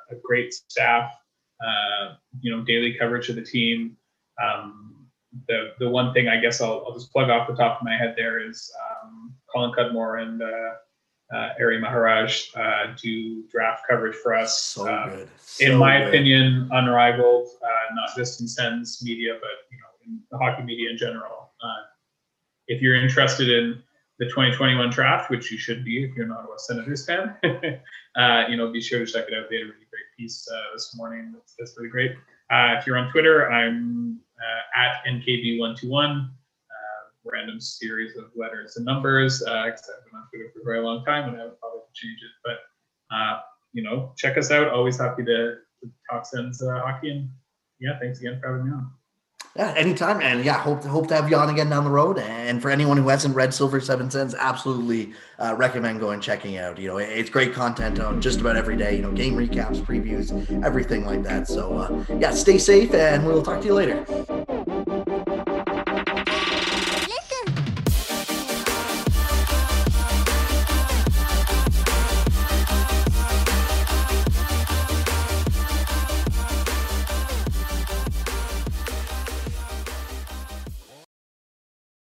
a great staff. Uh, you know, daily coverage of the team. Um, the the one thing I guess I'll, I'll just plug off the top of my head there is um, Colin Cudmore and uh, uh, Ari Maharaj uh, do draft coverage for us. So uh, good. So in my good. opinion, unrivaled, uh, not just in Sens media, but you know, in the hockey media in general. Uh, if you're interested in the 2021 draft, which you should be if you're not a Senators fan, uh, you know, be sure to check it out. They had a really great piece uh, this morning. That's, that's really great. Uh, if you're on Twitter, I'm uh, at NKB121. Uh, random series of letters and numbers. Uh, 'cause I've been on Twitter for a very long time, and I would probably change it. But uh, you know, check us out. Always happy to, to talk Sens uh, hockey. And yeah, thanks again for having me on. Yeah, anytime, and yeah, hope to, hope to have you on again down the road. And for anyone who hasn't read Silver Seven Sens, absolutely uh, recommend going checking out. You know, it's great content on just about every day. You know, game recaps, previews, everything like that. So uh, yeah, stay safe, and we'll talk to you later.